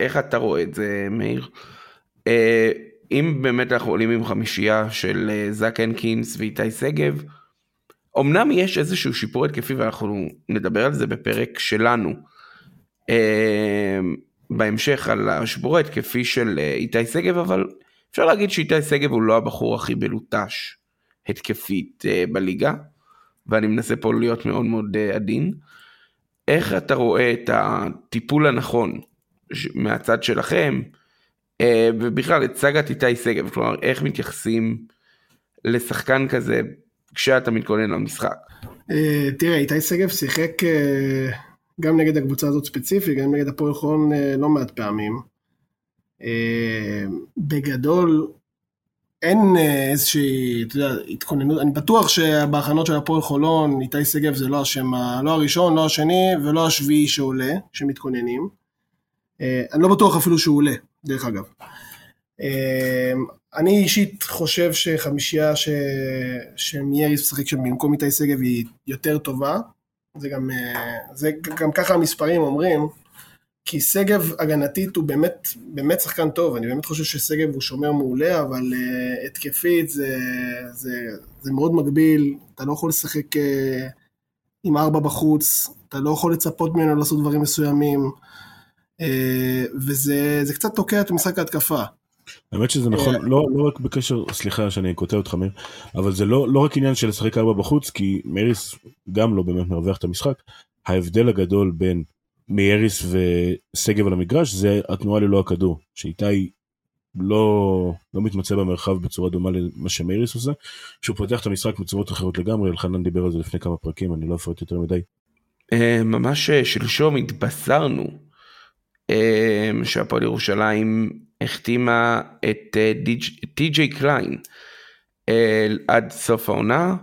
Speaker 1: איך אתה רואה את זה, מאיר? אה, אם באמת אנחנו עולים עם חמישייה של אה, זאק הנקינס ואיתי שגב, אמנם יש איזשהו שיפור התקפי ואנחנו נדבר על זה בפרק שלנו. אה, בהמשך על השיפור ההתקפי של איתי שגב, אבל אפשר להגיד שאיתי שגב הוא לא הבחור הכי מלוטש התקפית בליגה, ואני מנסה פה להיות מאוד מאוד עדין. איך אתה רואה את הטיפול הנכון מהצד שלכם אה, ובכלל את סאגת איתי שגב, כלומר איך מתייחסים לשחקן כזה כשאתה מתכונן למשחק.
Speaker 4: אה, תראה, איתי שגב שיחק אה, גם נגד הקבוצה הזאת ספציפית, גם נגד הפועל חולון לא מעט פעמים. בגדול, אין איזושהי, אתה יודע, התכוננות, אני בטוח שבהכנות של הפועל חולון, איתי שגב זה לא השם, לא הראשון, לא השני ולא השביעי שעולה, שמתכוננים. אה, אני לא בטוח אפילו שהוא עולה, דרך אגב. אה, אני אישית חושב שחמישייה ש... שמייריס משחק שם במקום איתי שגב היא יותר טובה. זה גם, אה, זה גם ככה המספרים אומרים, כי שגב הגנתית הוא באמת, באמת שחקן טוב, אני באמת חושב ששגב הוא שומר מעולה, אבל uh, התקפית זה, זה, זה מאוד מגביל, אתה לא יכול לשחק uh, עם ארבע בחוץ, אתה לא יכול לצפות ממנו לעשות דברים מסוימים, uh, וזה זה קצת תוקע את משחק ההתקפה.
Speaker 3: האמת שזה נכון, לא, לא רק בקשר, סליחה שאני קוטע אותך מאיר, אבל זה לא, לא רק עניין של לשחק ארבע בחוץ, כי מריס גם לא באמת מרווח את המשחק. ההבדל הגדול בין מייריס ושגב על המגרש זה התנועה ללא הכדור, שאיתי לא, לא מתמצא במרחב בצורה דומה למה שמייריס עושה, שהוא פותח את המשחק בצורות אחרות לגמרי, אלחנן דיבר על זה לפני כמה פרקים, אני לא אפרט יותר מדי.
Speaker 1: אה, ממש אה, שלשום התבשרנו אה, שהפועל ירושלים החתימה את אה, טי.ג'יי קליין עד סוף העונה.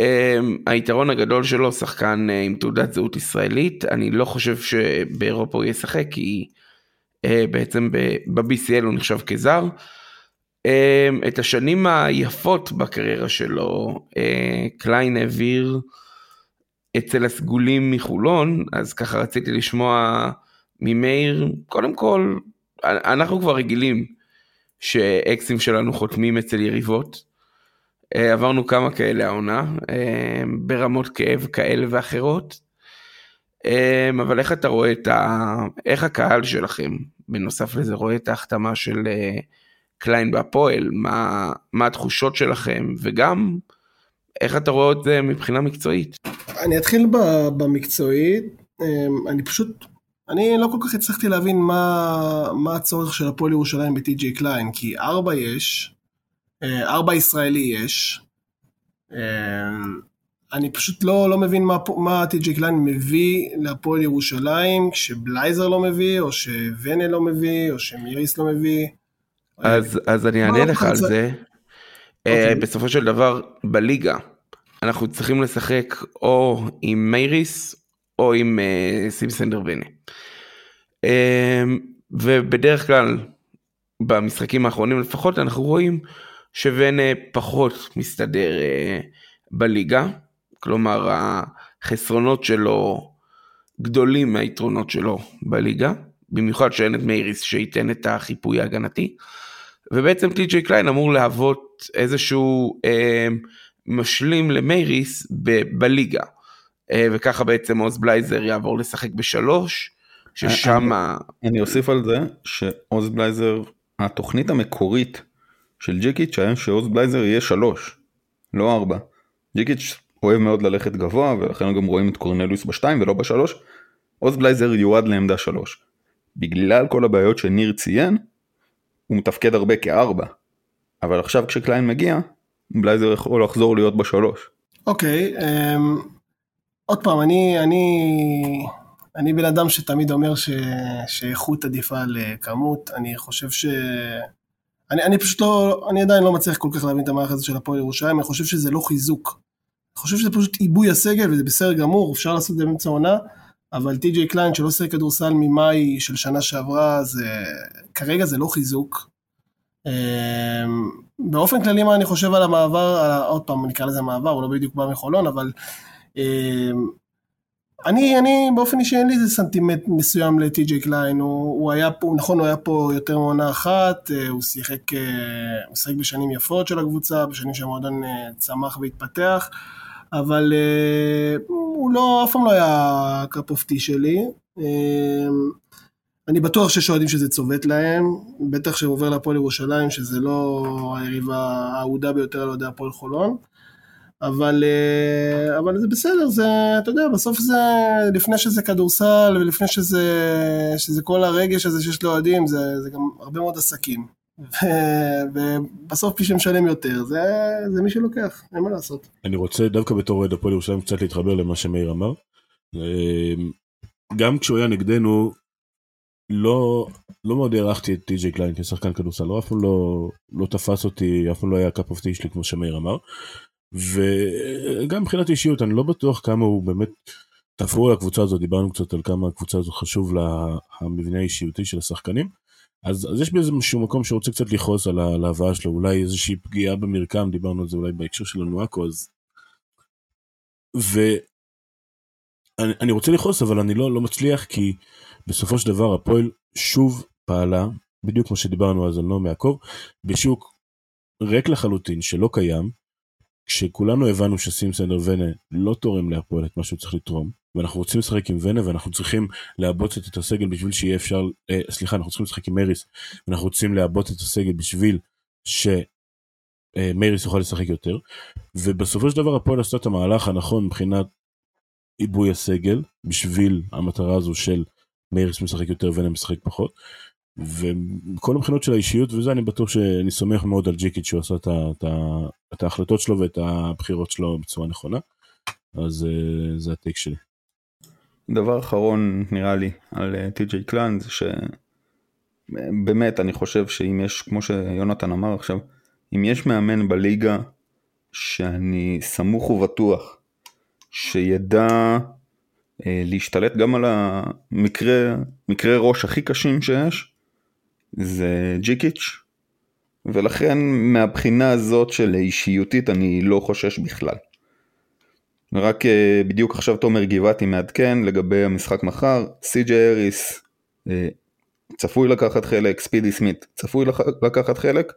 Speaker 1: אה, היתרון הגדול שלו שחקן אה, עם תעודת זהות ישראלית, אני לא חושב שבאירופה הוא ישחק כי אה, בעצם ב-BCL הוא נחשב כזר. אה, את השנים היפות בקריירה שלו קליין העביר אצל הסגולים מחולון, אז ככה רציתי לשמוע ממאיר, קודם כל, אנחנו כבר רגילים שאקסים שלנו חותמים אצל יריבות. אה, עברנו כמה כאלה העונה, אה, ברמות כאב כאלה ואחרות. אה, אבל איך אתה רואה את ה... איך הקהל שלכם, בנוסף לזה, רואה את ההחתמה של קליין בהפועל? מה, מה התחושות שלכם? וגם, איך אתה רואה את זה מבחינה מקצועית?
Speaker 4: אני אתחיל במקצועית, אני פשוט, אני לא כל כך הצלחתי להבין מה, מה הצורך של הפועל ירושלים בטי.ג'יי קליין, כי ארבע יש, ארבע ישראלי יש, אני פשוט לא, לא מבין מה, מה טי.ג'יי קליין מביא להפועל ירושלים, כשבלייזר לא מביא, או שוונה לא מביא, או שמיריס לא מביא.
Speaker 1: אז, אז אני אענה לך על זה. Okay. אוקיי. בסופו של דבר, בליגה, אנחנו צריכים לשחק או עם מייריס או עם uh, סימסנדר בנה. Uh, ובדרך כלל במשחקים האחרונים לפחות אנחנו רואים שוונה פחות מסתדר uh, בליגה, כלומר החסרונות שלו גדולים מהיתרונות שלו בליגה, במיוחד שאין את מייריס שייתן את החיפוי ההגנתי. ובעצם טי.ג'יי קליין אמור להוות איזשהו אה, משלים למייריס ב- בליגה. אה, וככה בעצם עוז בלייזר יעבור לשחק בשלוש, ששם...
Speaker 2: אני, אני אוסיף על זה שעוז בלייזר, התוכנית המקורית של ג'יקיץ' היה שעוז בלייזר יהיה שלוש, לא ארבע. ג'יקיץ' אוהב מאוד ללכת גבוה ולכן גם רואים את קורנליוס בשתיים ולא בשלוש. עוז בלייזר יועד לעמדה שלוש. בגלל כל הבעיות שניר ציין, הוא מתפקד הרבה כארבע. אבל עכשיו כשקליין מגיע, בלייזר יכול לחזור להיות בשלוש.
Speaker 4: אוקיי, okay, um, עוד פעם, אני, אני, אני בן אדם שתמיד אומר ש, שאיכות עדיפה לכמות, אני חושב ש... אני, אני פשוט לא, אני עדיין לא מצליח כל כך להבין את המערכת הזאת של הפועל ירושלים, אני חושב שזה לא חיזוק. אני חושב שזה פשוט עיבוי הסגל וזה בסדר גמור, אפשר לעשות את זה באמצע העונה, אבל טי.ג'יי קליין שלא עושה כדורסל ממאי של שנה שעברה, זה כרגע זה לא חיזוק. באופן כללי מה אני חושב על המעבר, על, עוד פעם נקרא לזה מעבר, הוא לא בדיוק בא מחולון, אבל אני, אני באופן אישי אין לי איזה סנטימנט מסוים לטי.ג'יי קליין, הוא, הוא היה פה, נכון הוא היה פה יותר מעונה אחת, הוא שיחק, הוא שיחק בשנים יפות של הקבוצה, בשנים שהמועדון צמח והתפתח. אבל הוא לא, אף פעם לא היה cup of tea שלי. Uh, אני בטוח שיש אוהדים שזה צובט להם, בטח שהוא עובר להפועל ירושלים, שזה לא היריבה האהודה ביותר על אוהדי הפועל חולון. אבל, אה, אבל זה בסדר, זה, אתה יודע, בסוף זה, לפני שזה כדורסל ולפני שזה, שזה כל הרגש הזה שיש לאוהדים, זה, זה גם הרבה מאוד עסקים. ובסוף מי שמשלם יותר, זה, זה מי שלוקח, אין מה לעשות.
Speaker 3: אני רוצה דווקא בתור אוהד הפועל ירושלים קצת להתחבר למה שמאיר אמר. אמ, גם כשהוא היה נגדנו, לא, לא מאוד הערכתי את טי.ג'יי קליין כשחקן כדורסל, הוא אף פעם לא, לא תפס אותי, אף פעם לא היה cup of tea שלי כמו שמאיר אמר. וגם מבחינת אישיות, אני לא בטוח כמה הוא באמת תפרו לקבוצה הזאת, דיברנו קצת על כמה הקבוצה הזאת חשוב למבנה האישיותי של השחקנים. אז, אז יש באיזשהו מקום שרוצה קצת לכעוס על על ההבאה שלו, אולי איזושהי פגיעה במרקם, דיברנו על זה אולי בהקשר של הנואקו, אז... ואני אני רוצה לכעוס, אבל אני לא, לא מצליח, כי בסופו של דבר הפועל שוב פעלה, בדיוק כמו שדיברנו אז על נעמי יעקב, בשוק ריק לחלוטין, שלא קיים, כשכולנו הבנו שסימסנדר ונה לא תורם להפועל את מה שהוא צריך לתרום, ואנחנו רוצים לשחק עם ונה ואנחנו צריכים לעבות את הסגל בשביל שיהיה אפשר, אה, סליחה, אנחנו צריכים לשחק עם מריס, ואנחנו רוצים לעבות את הסגל בשביל שמריס יוכל לשחק יותר, ובסופו של דבר הפועל עשתה את המהלך הנכון מבחינת עיבוי הסגל, בשביל המטרה הזו של מריס משחק יותר ונה משחק פחות. וכל הבחינות של האישיות וזה אני בטוח שאני סומך מאוד על ג'יקיץ' שהוא עשה את, את, ההחלטות שלו ואת הבחירות שלו בצורה נכונה. אז אה, זה ה take שלי.
Speaker 2: דבר אחרון נראה לי על אה, טי.ג'יי קליין זה שבאמת אני חושב שאם יש כמו שיונתן אמר עכשיו אם יש מאמן בליגה שאני סמוך ובטוח שידע אה, להשתלט גם על המקרה מקרה ראש הכי קשים שיש זה ג'יקיץ' ולכן מהבחינה הזאת של אישיותית אני לא חושש בכלל. רק אה, בדיוק עכשיו תומר גבעתי מעדכן לגבי המשחק מחר, סי.ג'י אריס אה, צפוי לקחת חלק, ספידי סמית צפוי לק- לקחת חלק,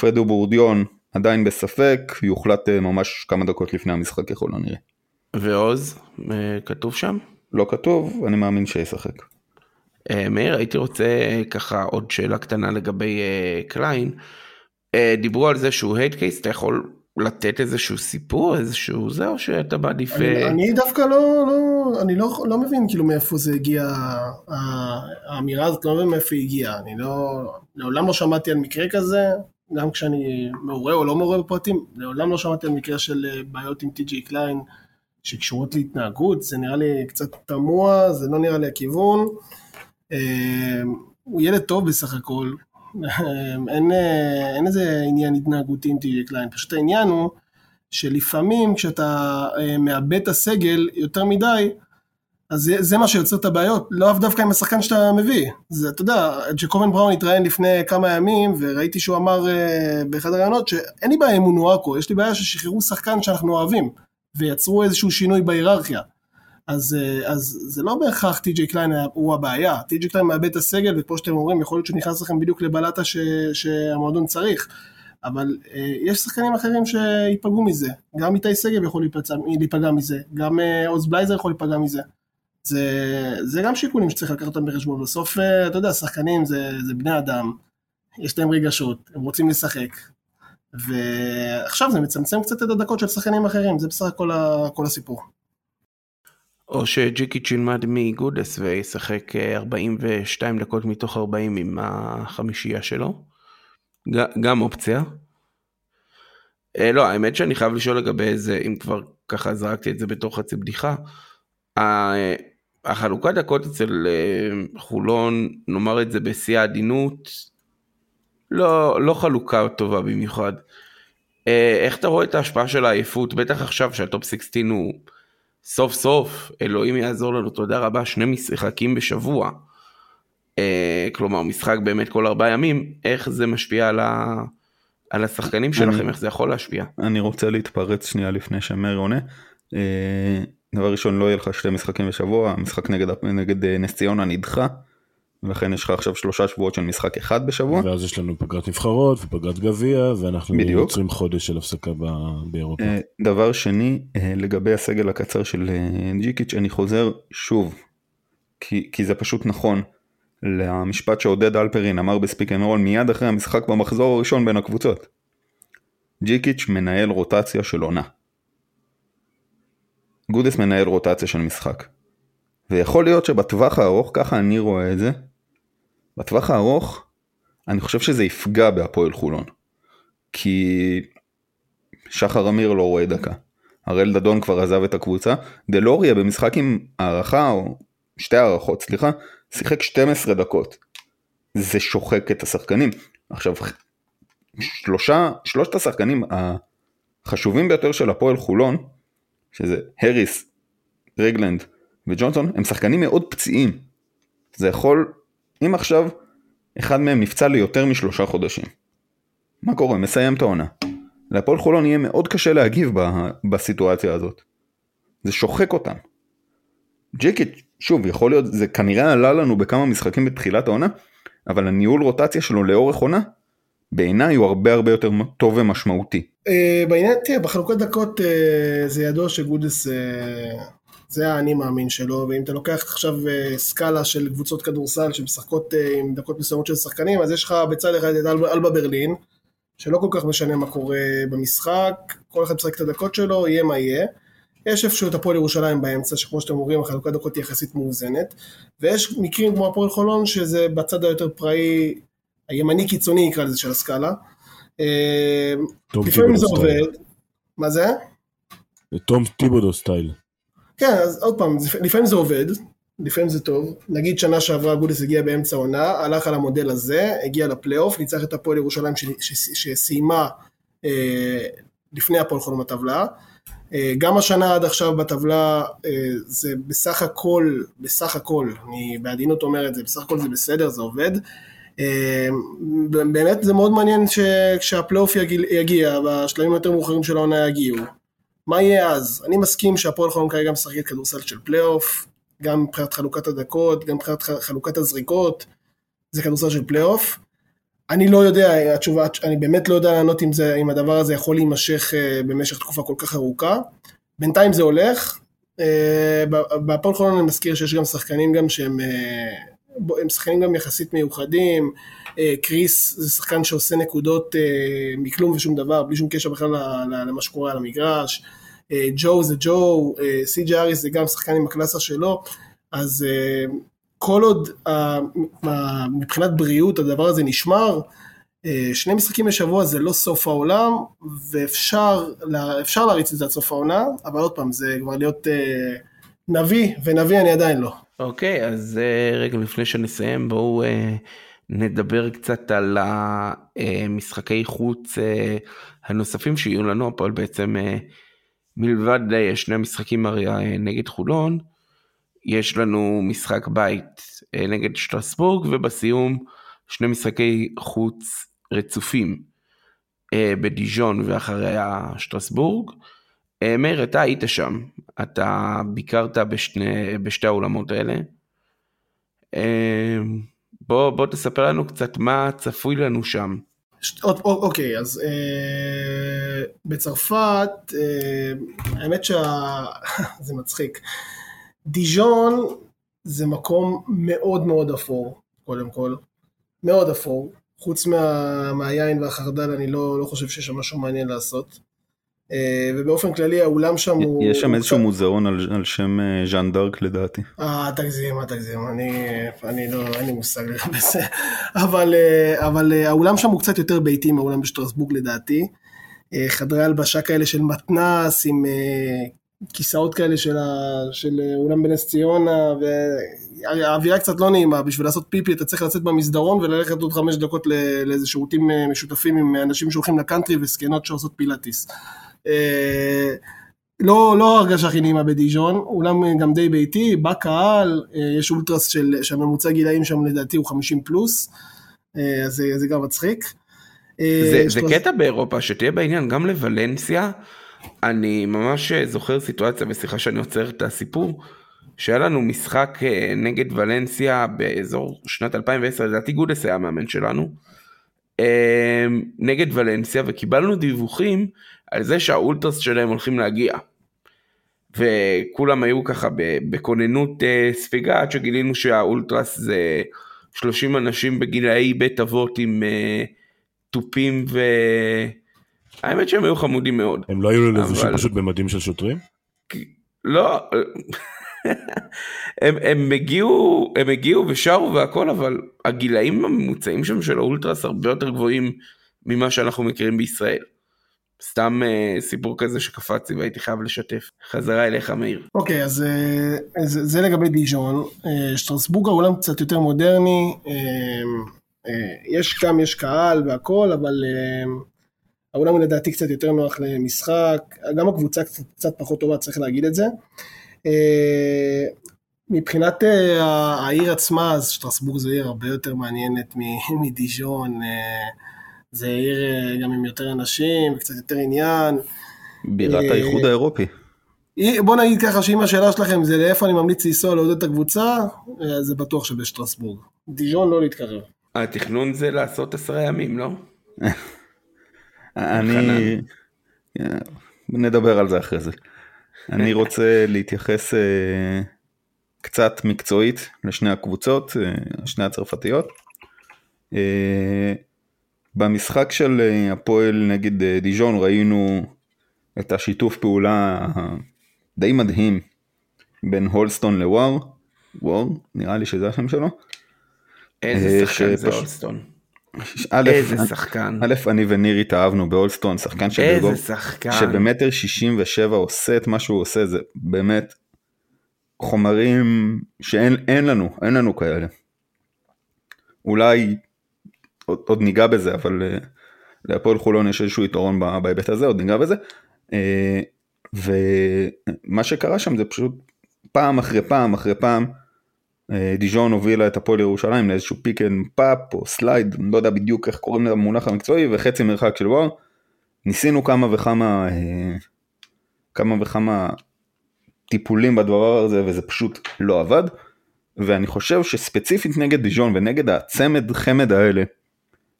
Speaker 2: פרדו בורדיון עדיין בספק, יוחלט אה, ממש כמה דקות לפני המשחק ככל הנראה.
Speaker 1: ועוז, כתוב שם?
Speaker 2: לא כתוב, אני מאמין שישחק.
Speaker 1: אה, מאיר, הייתי רוצה אה, ככה עוד שאלה קטנה לגבי אה, קליין. דיברו על זה שהוא head case, אתה יכול לתת איזשהו סיפור, איזשהו זה, או שאתה מעדיף...
Speaker 4: אני, אני דווקא לא, לא, אני לא, לא מבין כאילו מאיפה זה הגיע, האמירה הזאת, לא מבין מאיפה היא הגיעה. אני לא, לעולם לא שמעתי על מקרה כזה, גם כשאני מעורה או לא מעורה בפרטים, לעולם לא שמעתי על מקרה של בעיות עם טי.ג'יי קליין שקשורות להתנהגות, זה נראה לי קצת תמוה, זה לא נראה לי הכיוון. אה, הוא ילד טוב בסך הכל, אין, אה, אין איזה עניין התנהגותי עם טי.ג'יי קליין, פשוט העניין הוא שלפעמים כשאתה אה, מאבד את הסגל יותר מדי, אז זה, זה מה שיוצר את הבעיות, לאו דווקא עם השחקן שאתה מביא. זה, אתה יודע, ג'קובן בראון התראיין לפני כמה ימים, וראיתי שהוא אמר אה, באחד הראיונות שאין לי בעיה עם מונואקו, יש לי בעיה ששחררו שחקן שאנחנו אוהבים, ויצרו איזשהו שינוי בהיררכיה. אז, אה, אז זה לא בהכרח טי.ג'יי קליין הוא הבעיה, טי.ג'יי קליין מאבד את הסגל, וכמו שאתם אומרים, יכול להיות שהוא נכנס לכם בדיוק לבלטה ש, שהמועדון צריך. אבל אה, יש שחקנים אחרים שייפגעו מזה, גם איתי שגב יכול להיפצע, להיפגע מזה, גם אה, עוז בלייזר יכול להיפגע מזה. זה, זה גם שיקולים שצריך לקחת אותם בחשבון. בסוף, אה, אתה יודע, שחקנים זה, זה בני אדם, יש להם רגשות, הם רוצים לשחק. ועכשיו זה מצמצם קצת את הדקות של שחקנים אחרים, זה בסך הכל כל הסיפור.
Speaker 1: או שג'יקיץ' ילמד מגודס וישחק אה, 42 דקות מתוך 40 עם החמישייה שלו. גם אופציה. אה, לא, האמת שאני חייב לשאול לגבי זה, אם כבר ככה זרקתי את זה בתור חצי בדיחה. ה- החלוקת דקות אצל אה, חולון, נאמר את זה בשיא העדינות, לא, לא חלוקה טובה במיוחד. אה, איך אתה רואה את ההשפעה של העייפות, בטח עכשיו שהטופ 16 הוא סוף סוף, אלוהים יעזור לנו, תודה רבה, שני משחקים בשבוע. אה, כלומר, משחק באמת כל ארבעה ימים, איך זה משפיע על, ה... על השחקנים שלכם, איך זה יכול להשפיע?
Speaker 2: אני רוצה להתפרץ שנייה לפני שמרי עונה. אה, דבר ראשון לא יהיה לך שתי משחקים בשבוע, המשחק נגד, נגד אה, נס ציונה נדחה, ולכן יש לך עכשיו שלושה שבועות של משחק אחד בשבוע.
Speaker 3: ואז יש לנו פגרת נבחרות ופגרת גביע ואנחנו
Speaker 2: בדיוק.
Speaker 3: יוצרים חודש של הפסקה ב- באירופה.
Speaker 2: אה, דבר שני, אה, לגבי הסגל הקצר של אה, ג'יקיץ', אני חוזר שוב, כי, כי זה פשוט נכון, למשפט שעודד אלפרין אמר ב Speak and Roll מיד אחרי המשחק במחזור הראשון בין הקבוצות. ג'יקיץ' מנהל רוטציה של עונה. גודס מנהל רוטציה של משחק. ויכול להיות שבטווח הארוך, ככה אני רואה את זה, בטווח הארוך, אני חושב שזה יפגע בהפועל חולון. כי שחר אמיר לא רואה דקה. הראל דדון כבר עזב את הקבוצה. דלוריה במשחק עם הערכה, או שתי הערכות, סליחה, שיחק 12 דקות. זה שוחק את השחקנים. עכשיו, שלושה, שלושת השחקנים החשובים ביותר של הפועל חולון, שזה הריס, רגלנד וג'ונסון, הם שחקנים מאוד פציעים. זה יכול, אם עכשיו אחד מהם נפצע ליותר משלושה חודשים. מה קורה? מסיים את העונה. להפועל חולון יהיה מאוד קשה להגיב ב, בסיטואציה הזאת. זה שוחק אותם. ג'יקיץ', שוב, יכול להיות, זה כנראה עלה לנו בכמה משחקים בתחילת העונה, אבל הניהול רוטציה שלו לאורך עונה, בעיניי הוא הרבה הרבה יותר טוב ומשמעותי.
Speaker 4: אה, בעניין, תראה, בחלוקת דקות אה, זה ידוע שגודס אה, זה האני מאמין שלו, ואם אתה לוקח עכשיו סקאלה של קבוצות כדורסל שמשחקות עם דקות מסוימות של שחקנים, אז יש לך בצד אחד את אלבה, ברלין, שלא כל כך משנה מה קורה במשחק, כל אחד משחק את הדקות שלו, יהיה מה יהיה. יש איפשהו את הפועל ירושלים באמצע, שכמו שאתם אומרים, החלוקת דקות היא יחסית מאוזנת, ויש מקרים כמו הפועל חולון, שזה בצד היותר פראי, הימני קיצוני נקרא לזה של הסקאלה. לפעמים זה עובד. מה זה?
Speaker 3: זה תום טיבודו style.
Speaker 4: כן, אז עוד פעם, לפעמים זה עובד, לפעמים זה טוב. נגיד שנה שעברה גודס הגיע באמצע העונה, הלך על המודל הזה, הגיע לפלייאוף, ניצח את הפועל ירושלים שסיימה אה, לפני הפועל חולון בטבלה. אה, גם השנה עד עכשיו בטבלה אה, זה בסך הכל, בסך הכל, אני בעדינות אומר את זה, בסך הכל זה בסדר, זה עובד. באמת זה מאוד מעניין כשהפלייאוף יגיע, בשלבים היותר מאוחרים של העונה יגיעו. מה יהיה אז? אני מסכים שהפועל חולון כרגע משחקת כדורסל של פלייאוף, גם מבחינת חלוקת הדקות, גם מבחינת חלוקת הזריקות, זה כדורסל של פלייאוף. אני לא יודע, התשובה, אני באמת לא יודע לענות אם, זה, אם הדבר הזה יכול להימשך אה, במשך תקופה כל כך ארוכה. בינתיים זה הולך. אה, בהפועל חולון אני מזכיר שיש גם שחקנים גם שהם אה, הם שחקנים גם יחסית מיוחדים. Uh, קריס זה שחקן שעושה נקודות אה, מכלום ושום דבר, בלי שום קשר בכלל למה שקורה על המגרש. אה, ג'ו זה ג'ו, סי ג'יי האריס זה גם שחקן עם הקלאסה שלו, אז כל עוד מבחינת בריאות הדבר הזה נשמר, שני משחקים בשבוע זה לא סוף העולם, ואפשר להריץ את זה עד סוף העונה, אבל עוד פעם, זה כבר להיות נביא, ונביא אני עדיין לא.
Speaker 1: אוקיי, okay, אז רגע לפני שנסיים, בואו נדבר קצת על המשחקי חוץ uh, הנוספים שיהיו לנו, הפועל בעצם uh, מלבד uh, שני המשחקים הרי נגד חולון, יש לנו משחק בית אה, נגד שטרסבורג ובסיום שני משחקי חוץ רצופים אה, בדיז'ון ואחריה שטרסבורג. אה, מאיר, אתה היית שם, אתה ביקרת בשני, בשתי האולמות האלה. בוא, בוא תספר לנו קצת מה צפוי לנו שם.
Speaker 4: אוקיי, אז אה, בצרפת, אה, האמת שזה מצחיק. דיז'ון זה מקום מאוד מאוד אפור, קודם כל. מאוד אפור. חוץ מה, מהיין והחרדל, אני לא, לא חושב שיש שם משהו מעניין לעשות. אה, ובאופן כללי האולם שם הוא...
Speaker 2: יש שם איזשהו מוזיאון על, על שם אה, ז'אן דארק לדעתי.
Speaker 4: אה, תגזים, אל תגזים, אני, אני לא, אין לי מושג לגבי זה. אבל, אה, אבל האולם שם הוא קצת יותר ביתי מהאולם בשטרסבורג לדעתי. חדרי הלבשה כאלה של מתנס עם כיסאות כאלה של, ה, של אולם בנס ציונה, והאווירה קצת לא נעימה, בשביל לעשות פיפי אתה צריך לצאת במסדרון וללכת עוד חמש דקות לאיזה שירותים אה, משותפים עם אנשים שהולכים לקאנטרי וזקנות שעושות פילאטיס. אה, לא, לא הרגשה הכי נעימה בדיז'ון, אולם גם די ביתי, בא קהל, אה, יש אולטרס של, שהממוצע גילאים שם לדעתי הוא 50 פלוס, אז זה, זה גם מצחיק.
Speaker 1: זה, זה קטע באירופה, שתהיה בעניין, גם לוולנסיה. אני ממש זוכר סיטואציה, וסליחה שאני עוצר את הסיפור, שהיה לנו משחק אה, נגד ולנסיה באזור שנת 2010, לדעתי גודס היה המאמן שלנו, אה, נגד ולנסיה, וקיבלנו דיווחים על זה שהאולטרס שלהם הולכים להגיע. וכולם היו ככה בכוננות אה, ספיגה עד שגילינו שהאולטרס זה 30 אנשים בגילאי בית אבות עם תופים ו... האמת שהם היו חמודים מאוד.
Speaker 3: הם לא היו לבושים אבל... פשוט במדים של שוטרים?
Speaker 1: לא, הם, הם הגיעו, הם הגיעו ושרו והכל, אבל הגילאים הממוצעים שם של האולטרס הרבה יותר גבוהים ממה שאנחנו מכירים בישראל. סתם אה, סיפור כזה שקפצתי והייתי חייב לשתף. חזרה אליך מאיר.
Speaker 4: אוקיי, אז אה, זה, זה לגבי דיז'ון. אה, שטרסבורג העולם קצת יותר מודרני. אה, אה, יש גם, יש קהל והכל, אבל אה, העולם לדעתי קצת יותר נוח למשחק. גם הקבוצה קצת, קצת פחות טובה, צריך להגיד את זה. אה, מבחינת אה, העיר עצמה, אז שטרסבורג זו עיר הרבה יותר מעניינת מדיז'ון. אה, זה עיר אה, גם עם יותר אנשים, קצת יותר עניין.
Speaker 2: בירת
Speaker 4: אה,
Speaker 2: האיחוד האירופי.
Speaker 4: בוא נגיד ככה שאם השאלה שלכם זה לאיפה אני ממליץ לנסוע לעודד את הקבוצה, אה, זה בטוח שבשטרסבורג. דיז'ון לא להתקרב.
Speaker 1: התכנון זה לעשות עשרה ימים, לא?
Speaker 2: אני... נדבר על זה אחרי זה. אני רוצה להתייחס קצת מקצועית לשני הקבוצות, שני הצרפתיות. אה, במשחק של אה, הפועל נגד אה, דיז'ון ראינו את השיתוף פעולה די מדהים בין הולסטון לוואר, וואר, נראה לי שזה השם שלו.
Speaker 1: איזה
Speaker 2: אה,
Speaker 1: שחקן זה.
Speaker 2: א',
Speaker 1: איזה שחקן.
Speaker 2: א', אני וניר התאהבנו באולסטון, שחקן שבגובה,
Speaker 1: איזה שחקן.
Speaker 2: שבמטר 67 עושה את מה שהוא עושה, זה באמת חומרים שאין אין לנו, אין לנו כאלה. אולי עוד, עוד ניגע בזה, אבל uh, להפועל חולון יש איזשהו יתרון בהיבט הזה, עוד ניגע בזה. אה, ומה שקרה שם זה פשוט פעם אחרי פעם אחרי פעם, אה, דיז'ון הובילה את הפועל ירושלים לאיזשהו pick and pop או slide, לא יודע בדיוק איך קוראים למונח המקצועי, וחצי מרחק של וואר. ניסינו כמה וכמה אה, כמה וכמה טיפולים בדבר הזה וזה פשוט לא עבד ואני חושב שספציפית נגד דיז'ון ונגד הצמד חמד האלה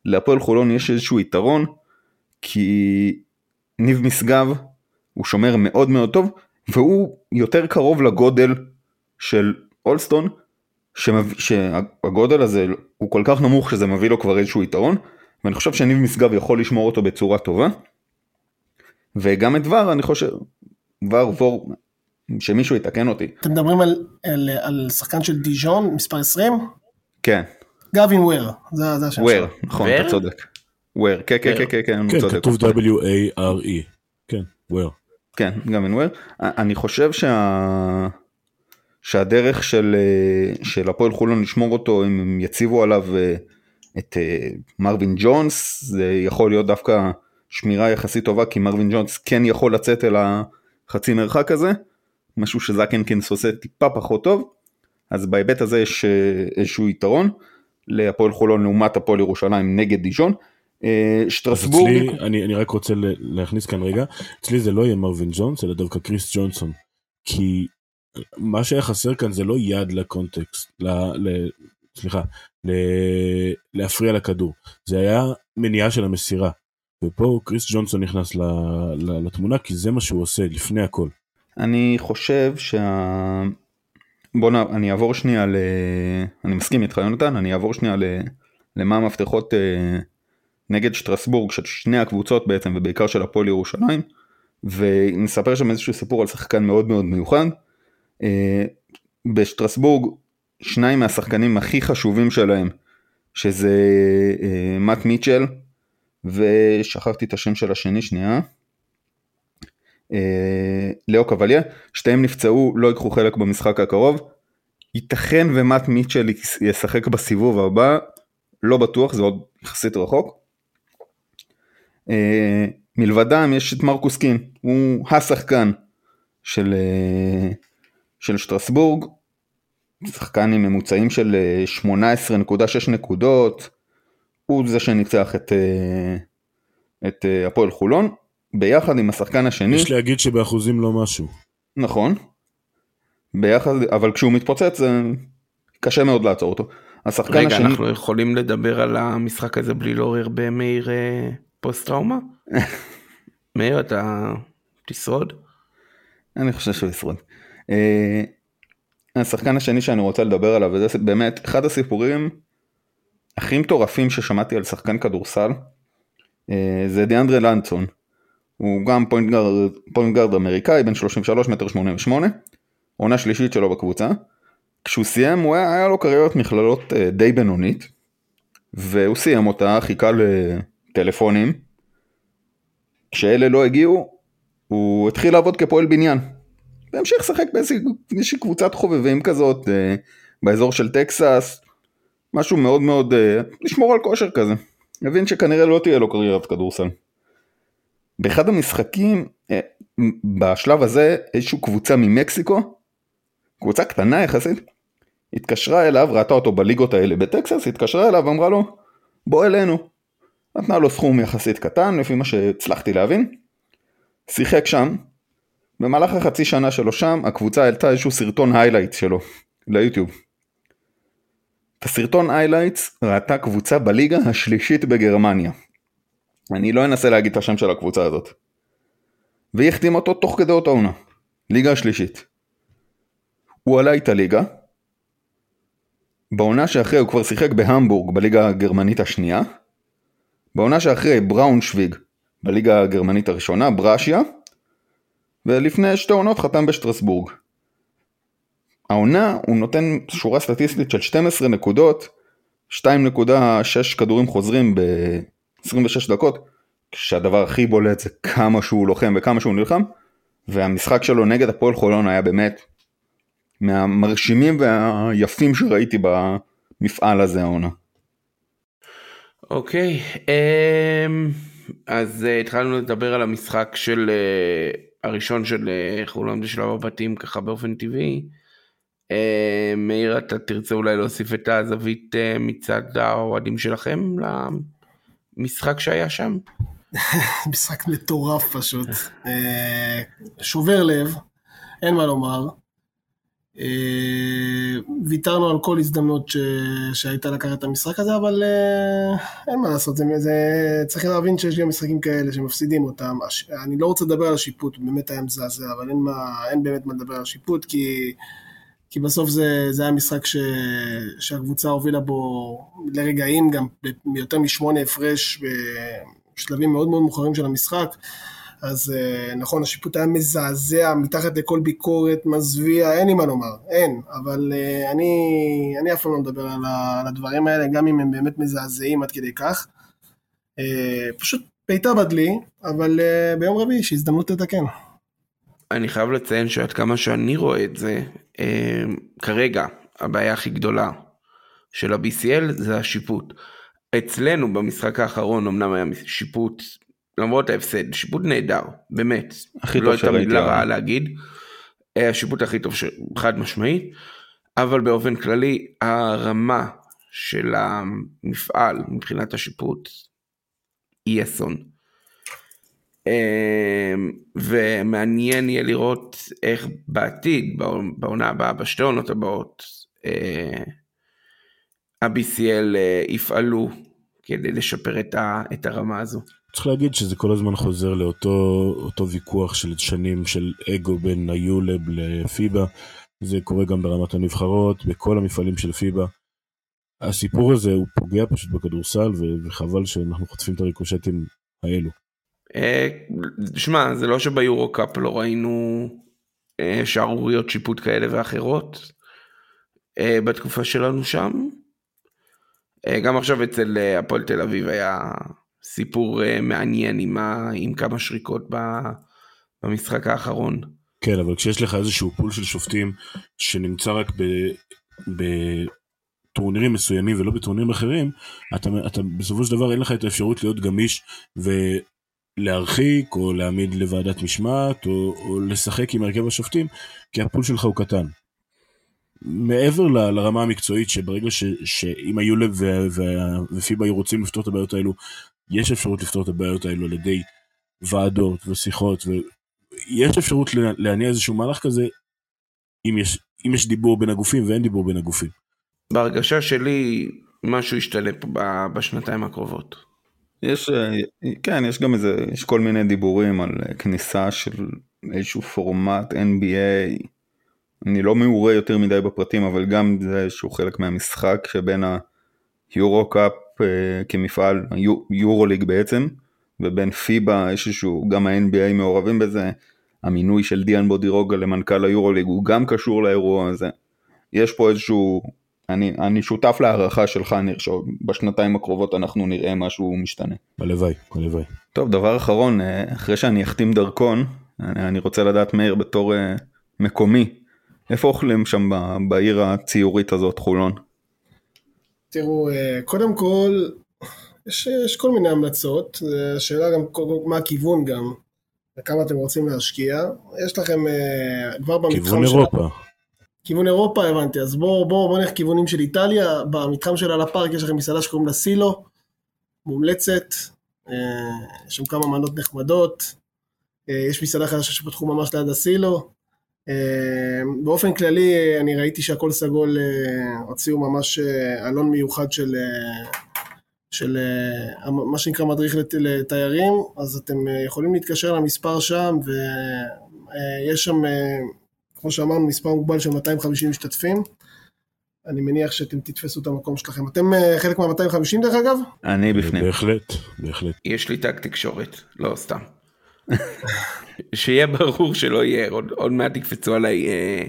Speaker 2: להפועל חולון יש איזשהו יתרון כי ניב משגב הוא שומר מאוד מאוד טוב והוא יותר קרוב לגודל של אולסטון שמב... שהגודל הזה הוא כל כך נמוך שזה מביא לו כבר איזשהו יתרון ואני חושב שניב משגב יכול לשמור אותו בצורה טובה. וגם את ור אני חושב, ור וור, שמישהו יתקן אותי,
Speaker 4: אתם מדברים על, על, על שחקן של דיז'ון, מספר 20?
Speaker 2: כן,
Speaker 4: גווין וויר, זה, השם
Speaker 2: וויר,
Speaker 4: שלו.
Speaker 2: נכון,
Speaker 1: ור?
Speaker 2: אתה צודק, וויר, כן, כן, כן, כן, כן, הוא
Speaker 3: כן,
Speaker 2: צודק,
Speaker 3: כתוב W-A-R-E. כן, where.
Speaker 2: כן, גם אין וויר, אני חושב שה... שהדרך של, אה, של הפועל חולון לשמור אותו, אם הם יציבו עליו אה, את אה, מרווין ג'ונס, זה יכול להיות דווקא שמירה יחסית טובה, כי מרווין ג'ונס כן יכול לצאת אל החצי מרחק הזה, משהו שזקנקינס עושה טיפה פחות טוב, אז בהיבט הזה יש איזשהו יתרון להפועל חולון לעומת הפועל ירושלים נגד דיז'ון. אה, שטרסבורג,
Speaker 3: אצלי, אני, אני רק רוצה להכניס כאן רגע, אצלי זה לא יהיה מרווין ג'ונס, אלא דווקא קריס ג'ונסון. כי מה שהיה חסר כאן זה לא יד לקונטקסט, ל, ל, סליחה, ל, להפריע לכדור, זה היה מניעה של המסירה. ופה קריס ג'ונסון נכנס ל, ל, לתמונה, כי זה מה שהוא עושה לפני הכל.
Speaker 2: אני חושב שה... בוא נ... אני אעבור שנייה ל... אני מסכים איתך יונתן, אני אעבור שנייה ל... למה המפתחות אה, נגד שטרסבורג של שני הקבוצות בעצם ובעיקר של הפועל ירושלים ונספר שם איזשהו סיפור על שחקן מאוד מאוד מיוחד. אה, בשטרסבורג שניים מהשחקנים הכי חשובים שלהם שזה אה, מאט מיטשל ושכחתי את השם של השני שנייה. אה, לאו קבליה, שתיהם נפצעו, לא ייקחו חלק במשחק הקרוב. ייתכן ומט מיטשל ישחק בסיבוב הבא, לא בטוח, זה עוד יחסית רחוק. אה, מלבדם יש את מרקוס קין, הוא השחקן של, אה, של שטרסבורג, שחקן עם ממוצעים של אה, 18.6 נקודות, הוא זה שניצח את, את הפועל חולון, ביחד עם השחקן השני.
Speaker 3: יש להגיד שבאחוזים לא משהו.
Speaker 2: נכון. ביחד, אבל כשהוא מתפוצץ זה קשה מאוד לעצור אותו. השחקן
Speaker 1: רגע,
Speaker 2: השני,
Speaker 1: אנחנו יכולים לדבר על המשחק הזה בלי לעורר במאיר אה, פוסט טראומה? מאיר, אתה תשרוד?
Speaker 2: אני חושב שהוא ישרוד. אה, השחקן השני שאני רוצה לדבר עליו, וזה באמת אחד הסיפורים הכי מטורפים ששמעתי על שחקן כדורסל, אה, זה דיאנדרה לנסדאון. הוא גם פוינט גארד, פוינט גארד אמריקאי, בן 33 מטר 88, עונה שלישית שלו בקבוצה. כשהוא סיים, הוא היה, היה לו קריירת מכללות אה, די בינונית, והוא סיים אותה, חיכה לטלפונים. כשאלה לא הגיעו, הוא התחיל לעבוד כפועל בניין. והמשיך לשחק באיזושהי קבוצת חובבים כזאת, אה, באזור של טקסס, משהו מאוד מאוד, אה, לשמור על כושר כזה. הבין שכנראה לא תהיה לו קריירת כדורסל. באחד המשחקים, אה, בשלב הזה, איזושהי קבוצה ממקסיקו, קבוצה קטנה יחסית, התקשרה אליו, ראתה אותו בליגות האלה בטקסס, התקשרה אליו ואמרה לו, בוא אלינו. נתנה לו סכום יחסית קטן, לפי מה שהצלחתי להבין. שיחק שם. במהלך החצי שנה שלו שם, הקבוצה העלתה איזשהו סרטון highlight שלו ליוטיוב. את הסרטון highlights ראתה קבוצה בליגה השלישית בגרמניה. אני לא אנסה להגיד את השם של הקבוצה הזאת. והיא החתימה אותו תוך כדי אותה עונה. ליגה השלישית. הוא עלה איתה ליגה. בעונה שאחרי הוא כבר שיחק בהמבורג בליגה הגרמנית השנייה. בעונה שאחרי בראונשוויג בליגה הגרמנית הראשונה, בראשיה. ולפני שתי עונות חתם בשטרסבורג. העונה הוא נותן שורה סטטיסטית של 12 נקודות, 2.6 כדורים חוזרים ב-26 דקות, כשהדבר הכי בולט זה כמה שהוא לוחם וכמה שהוא נלחם, והמשחק שלו נגד הפועל חולון היה באמת מהמרשימים והיפים שראיתי במפעל הזה העונה.
Speaker 1: אוקיי, אמ, אז אה, התחלנו לדבר על המשחק של אה, הראשון של אה, חולון בשלב הבתים ככה באופן טבעי. מאיר, אתה תרצה אולי להוסיף את הזווית מצד האוהדים שלכם למשחק שהיה שם?
Speaker 4: משחק מטורף פשוט. שובר לב, אין מה לומר. אה, ויתרנו על כל הזדמנות ש... שהייתה לקחת את המשחק הזה, אבל אה, אין מה לעשות, זה, זה... צריך להבין שיש גם משחקים כאלה שמפסידים אותם. אני לא רוצה לדבר על השיפוט, באמת היה מזעזע, אבל אין, מה... אין באמת מה לדבר על השיפוט, כי, כי בסוף זה, זה היה משחק ש... שהקבוצה הובילה בו לרגעים גם ביותר משמונה הפרש בשלבים מאוד מאוד מאוחרים של המשחק. אז אה, נכון, השיפוט היה מזעזע, מתחת לכל ביקורת, מזוויע, אין לי מה לומר, אין. אבל אה, אני, אני אף פעם לא מדבר על, הדברים האלה, גם אם הם באמת מזעזעים עד כדי כך. אה, פשוט בעיטה בדלי, אבל ביום רביעי שהזדמנות לתקן.
Speaker 1: אני חייב לציין שעד כמה שאני רואה את זה, כרגע הבעיה הכי גדולה של ה-BCL זה השיפוט. אצלנו במשחק האחרון אמנם היה שיפוט למרות ההפסד, שיפוט נהדר, באמת.
Speaker 2: הכי טוב שראיתי.
Speaker 1: לא הייתה מילה רעה להגיד. אה, השיפוט הכי טוב, ש... חד משמעית. אבל באופן כללי, הרמה של המפעל מבחינת השיפוט היא אסון. אה, ומעניין יהיה לראות איך בעתיד, בעונה הבאה, בשתי עונות הבאות, אה, ה-BCL יפעלו כדי לשפר את הרמה הזו.
Speaker 3: צריך להגיד שזה כל הזמן חוזר לאותו ויכוח של שנים של אגו בין היולב לפיבה. זה קורה גם ברמת הנבחרות, בכל המפעלים של פיבה. הסיפור הזה הוא פוגע פשוט בכדורסל וחבל שאנחנו חוטפים את הריקושטים האלו.
Speaker 1: אה, שמע, זה לא שביורו קאפ לא ראינו אה, שערוריות שיפוט כאלה ואחרות אה, בתקופה שלנו שם. גם עכשיו אצל הפועל תל אביב היה סיפור מעניין עם, ה, עם כמה שריקות ב, במשחק האחרון.
Speaker 3: כן, אבל כשיש לך איזשהו פול של שופטים שנמצא רק ב... בטורנירים מסוימים ולא בטורנירים אחרים, אתה, אתה בסופו של דבר אין לך את האפשרות להיות גמיש ולהרחיק או להעמיד לוועדת משמעת או, או לשחק עם הרכב השופטים, כי הפול שלך הוא קטן. מעבר ל, לרמה המקצועית שברגע ש, שאם היו לב ופיבה היו רוצים לפתור את הבעיות האלו יש אפשרות לפתור את הבעיות האלו על ידי ועדות ושיחות, ויש אפשרות להניע איזשהו מהלך כזה, אם יש, אם יש דיבור בין הגופים ואין דיבור בין הגופים.
Speaker 1: בהרגשה שלי, משהו פה בשנתיים הקרובות.
Speaker 2: יש, כן, יש גם איזה, יש כל מיני דיבורים על כניסה של איזשהו פורמט NBA. אני לא מעורה יותר מדי בפרטים, אבל גם זה איזשהו חלק מהמשחק שבין היורו קאפ אה, כמפעל, יורוליג בעצם, ובין פיבה יש איזשהו, גם ה-NBA מעורבים בזה, המינוי של דיאן בודירוגה למנכ"ל היורוליג הוא גם קשור לאירוע הזה. יש פה איזשהו, אני, אני שותף להערכה שלך ניר, שבשנתיים הקרובות אנחנו נראה משהו משתנה.
Speaker 3: הלוואי, הלוואי.
Speaker 2: טוב, דבר אחרון, אה, אחרי שאני אחתים דרכון, אני, אני רוצה לדעת מאיר בתור אה, מקומי, איפה אוכלים שם ב- בעיר הציורית הזאת, חולון?
Speaker 4: תראו, אה, קודם כל, יש, יש כל מיני המלצות, השאלה גם מה הכיוון גם, וכמה אתם רוצים להשקיע. יש לכם כבר במתחם
Speaker 3: כיוון
Speaker 4: של-
Speaker 3: אירופה.
Speaker 4: כיוון אירופה הבנתי, אז בואו בוא, בוא נלך כיוונים של איטליה, במתחם של על הפארק יש לכם מסעדה שקוראים לה סילו, מומלצת, אה, יש שם כמה מנות נחמדות, אה, יש מסעדה חדשה שפתחו ממש ליד הסילו, אה, באופן כללי אני ראיתי שהכל סגול, הוציאו ממש אלון מיוחד של, של מה שנקרא מדריך לת- לתיירים, אז אתם יכולים להתקשר למספר שם ויש שם כמו שאמרנו, מספר מוגבל של 250 משתתפים. אני מניח שאתם תתפסו את המקום שלכם. אתם אה, חלק מה-250 דרך אגב?
Speaker 2: אני בפנים.
Speaker 3: בהחלט, בהחלט.
Speaker 1: יש לי טאג תקשורת, לא סתם. שיהיה ברור שלא יהיה, עוד, עוד מעט יקפצו עליי אה,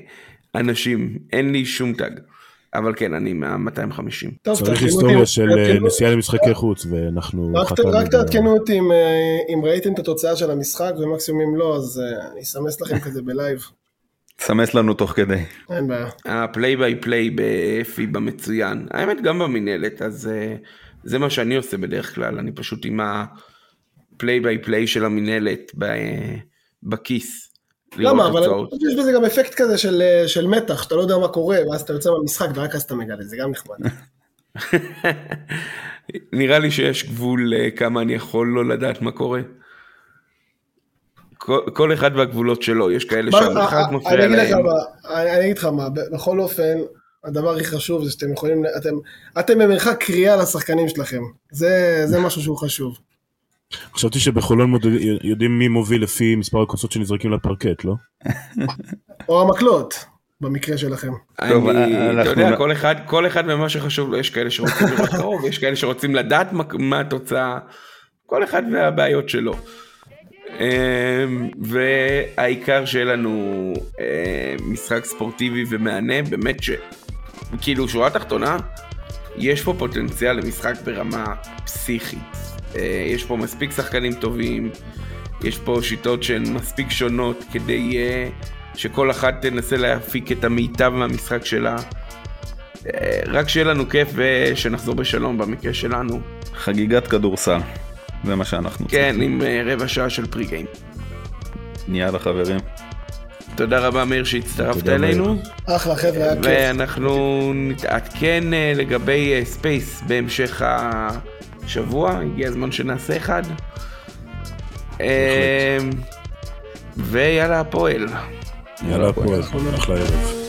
Speaker 1: אנשים, אין לי שום טאג. אבל כן, אני מה-250.
Speaker 4: טוב,
Speaker 3: צריך היסטוריה של אה, נסיעה למשחקי חוץ, ואנחנו
Speaker 4: רק תעדכנו אותי אם, אה, אם ראיתם את התוצאה של המשחק, ומקסימום אם לא, אז אני אסמס לכם כזה בלייב.
Speaker 2: סמס לנו תוך כדי.
Speaker 4: אין בעיה.
Speaker 1: ה play by play בפיבא מצוין. האמת גם במינהלת, אז אה, זה מה שאני עושה בדרך כלל, אני פשוט עם ה play by play של המינהלת ב- בכיס.
Speaker 4: למה? אבל אני
Speaker 1: תוצאות.
Speaker 4: חושב שיש בזה גם אפקט כזה של, אה, של מתח, שאתה לא יודע מה קורה, ואז אתה יוצא מהמשחק ורק אז אתה מגלה, זה גם נחמד.
Speaker 1: נראה לי שיש גבול אה, כמה אני יכול לא לדעת מה קורה. כל, כל אחד והגבולות שלו, יש כאלה שהמרחק
Speaker 4: אה,
Speaker 1: מפריע
Speaker 4: אני אגיד לך
Speaker 1: להם.
Speaker 4: מה, אני אני אגיד לך מה, בכל אופן, הדבר הכי חשוב זה שאתם יכולים, אתם, אתם במרחק קריאה לשחקנים שלכם, זה, זה משהו שהוא חשוב.
Speaker 3: חשבתי שבחולון יודעים מי מוביל לפי מספר הכוסות שנזרקים לפרקט, לא?
Speaker 4: או המקלות, במקרה שלכם.
Speaker 2: טוב,
Speaker 1: אני,
Speaker 2: אנחנו
Speaker 1: אתה יודע, כל אחד, כל אחד ומה שחשוב לו, יש כאלה שרוצים לראות קרוב, יש כאלה שרוצים לדעת מה, מה התוצאה, כל אחד והבעיות שלו. אמ, והעיקר שיהיה לנו אה, משחק ספורטיבי ומהנה, באמת ש... כאילו, שורה תחתונה, יש פה פוטנציאל למשחק ברמה פסיכית. אה, יש פה מספיק שחקנים טובים, יש פה שיטות שהן מספיק שונות כדי אה, שכל אחת תנסה להפיק את המיטב מהמשחק שלה. רק שיהיה לנו כיף ושנחזור בשלום במקרה שלנו.
Speaker 2: חגיגת כדורסל. זה מה שאנחנו
Speaker 1: כן, עם אה, רבע שעה של pre game.
Speaker 2: יאללה חברים.
Speaker 1: תודה רבה מאיר שהצטרפת. אלינו.
Speaker 4: אחלה חבר'ה, היה כיף.
Speaker 1: ואנחנו נתעדכן אה, לגבי אה, space בהמשך השבוע, הגיע הזמן שנעשה אחד. אה, ויאללה הפועל.
Speaker 3: יאללה, הפועל, אחלה ערב.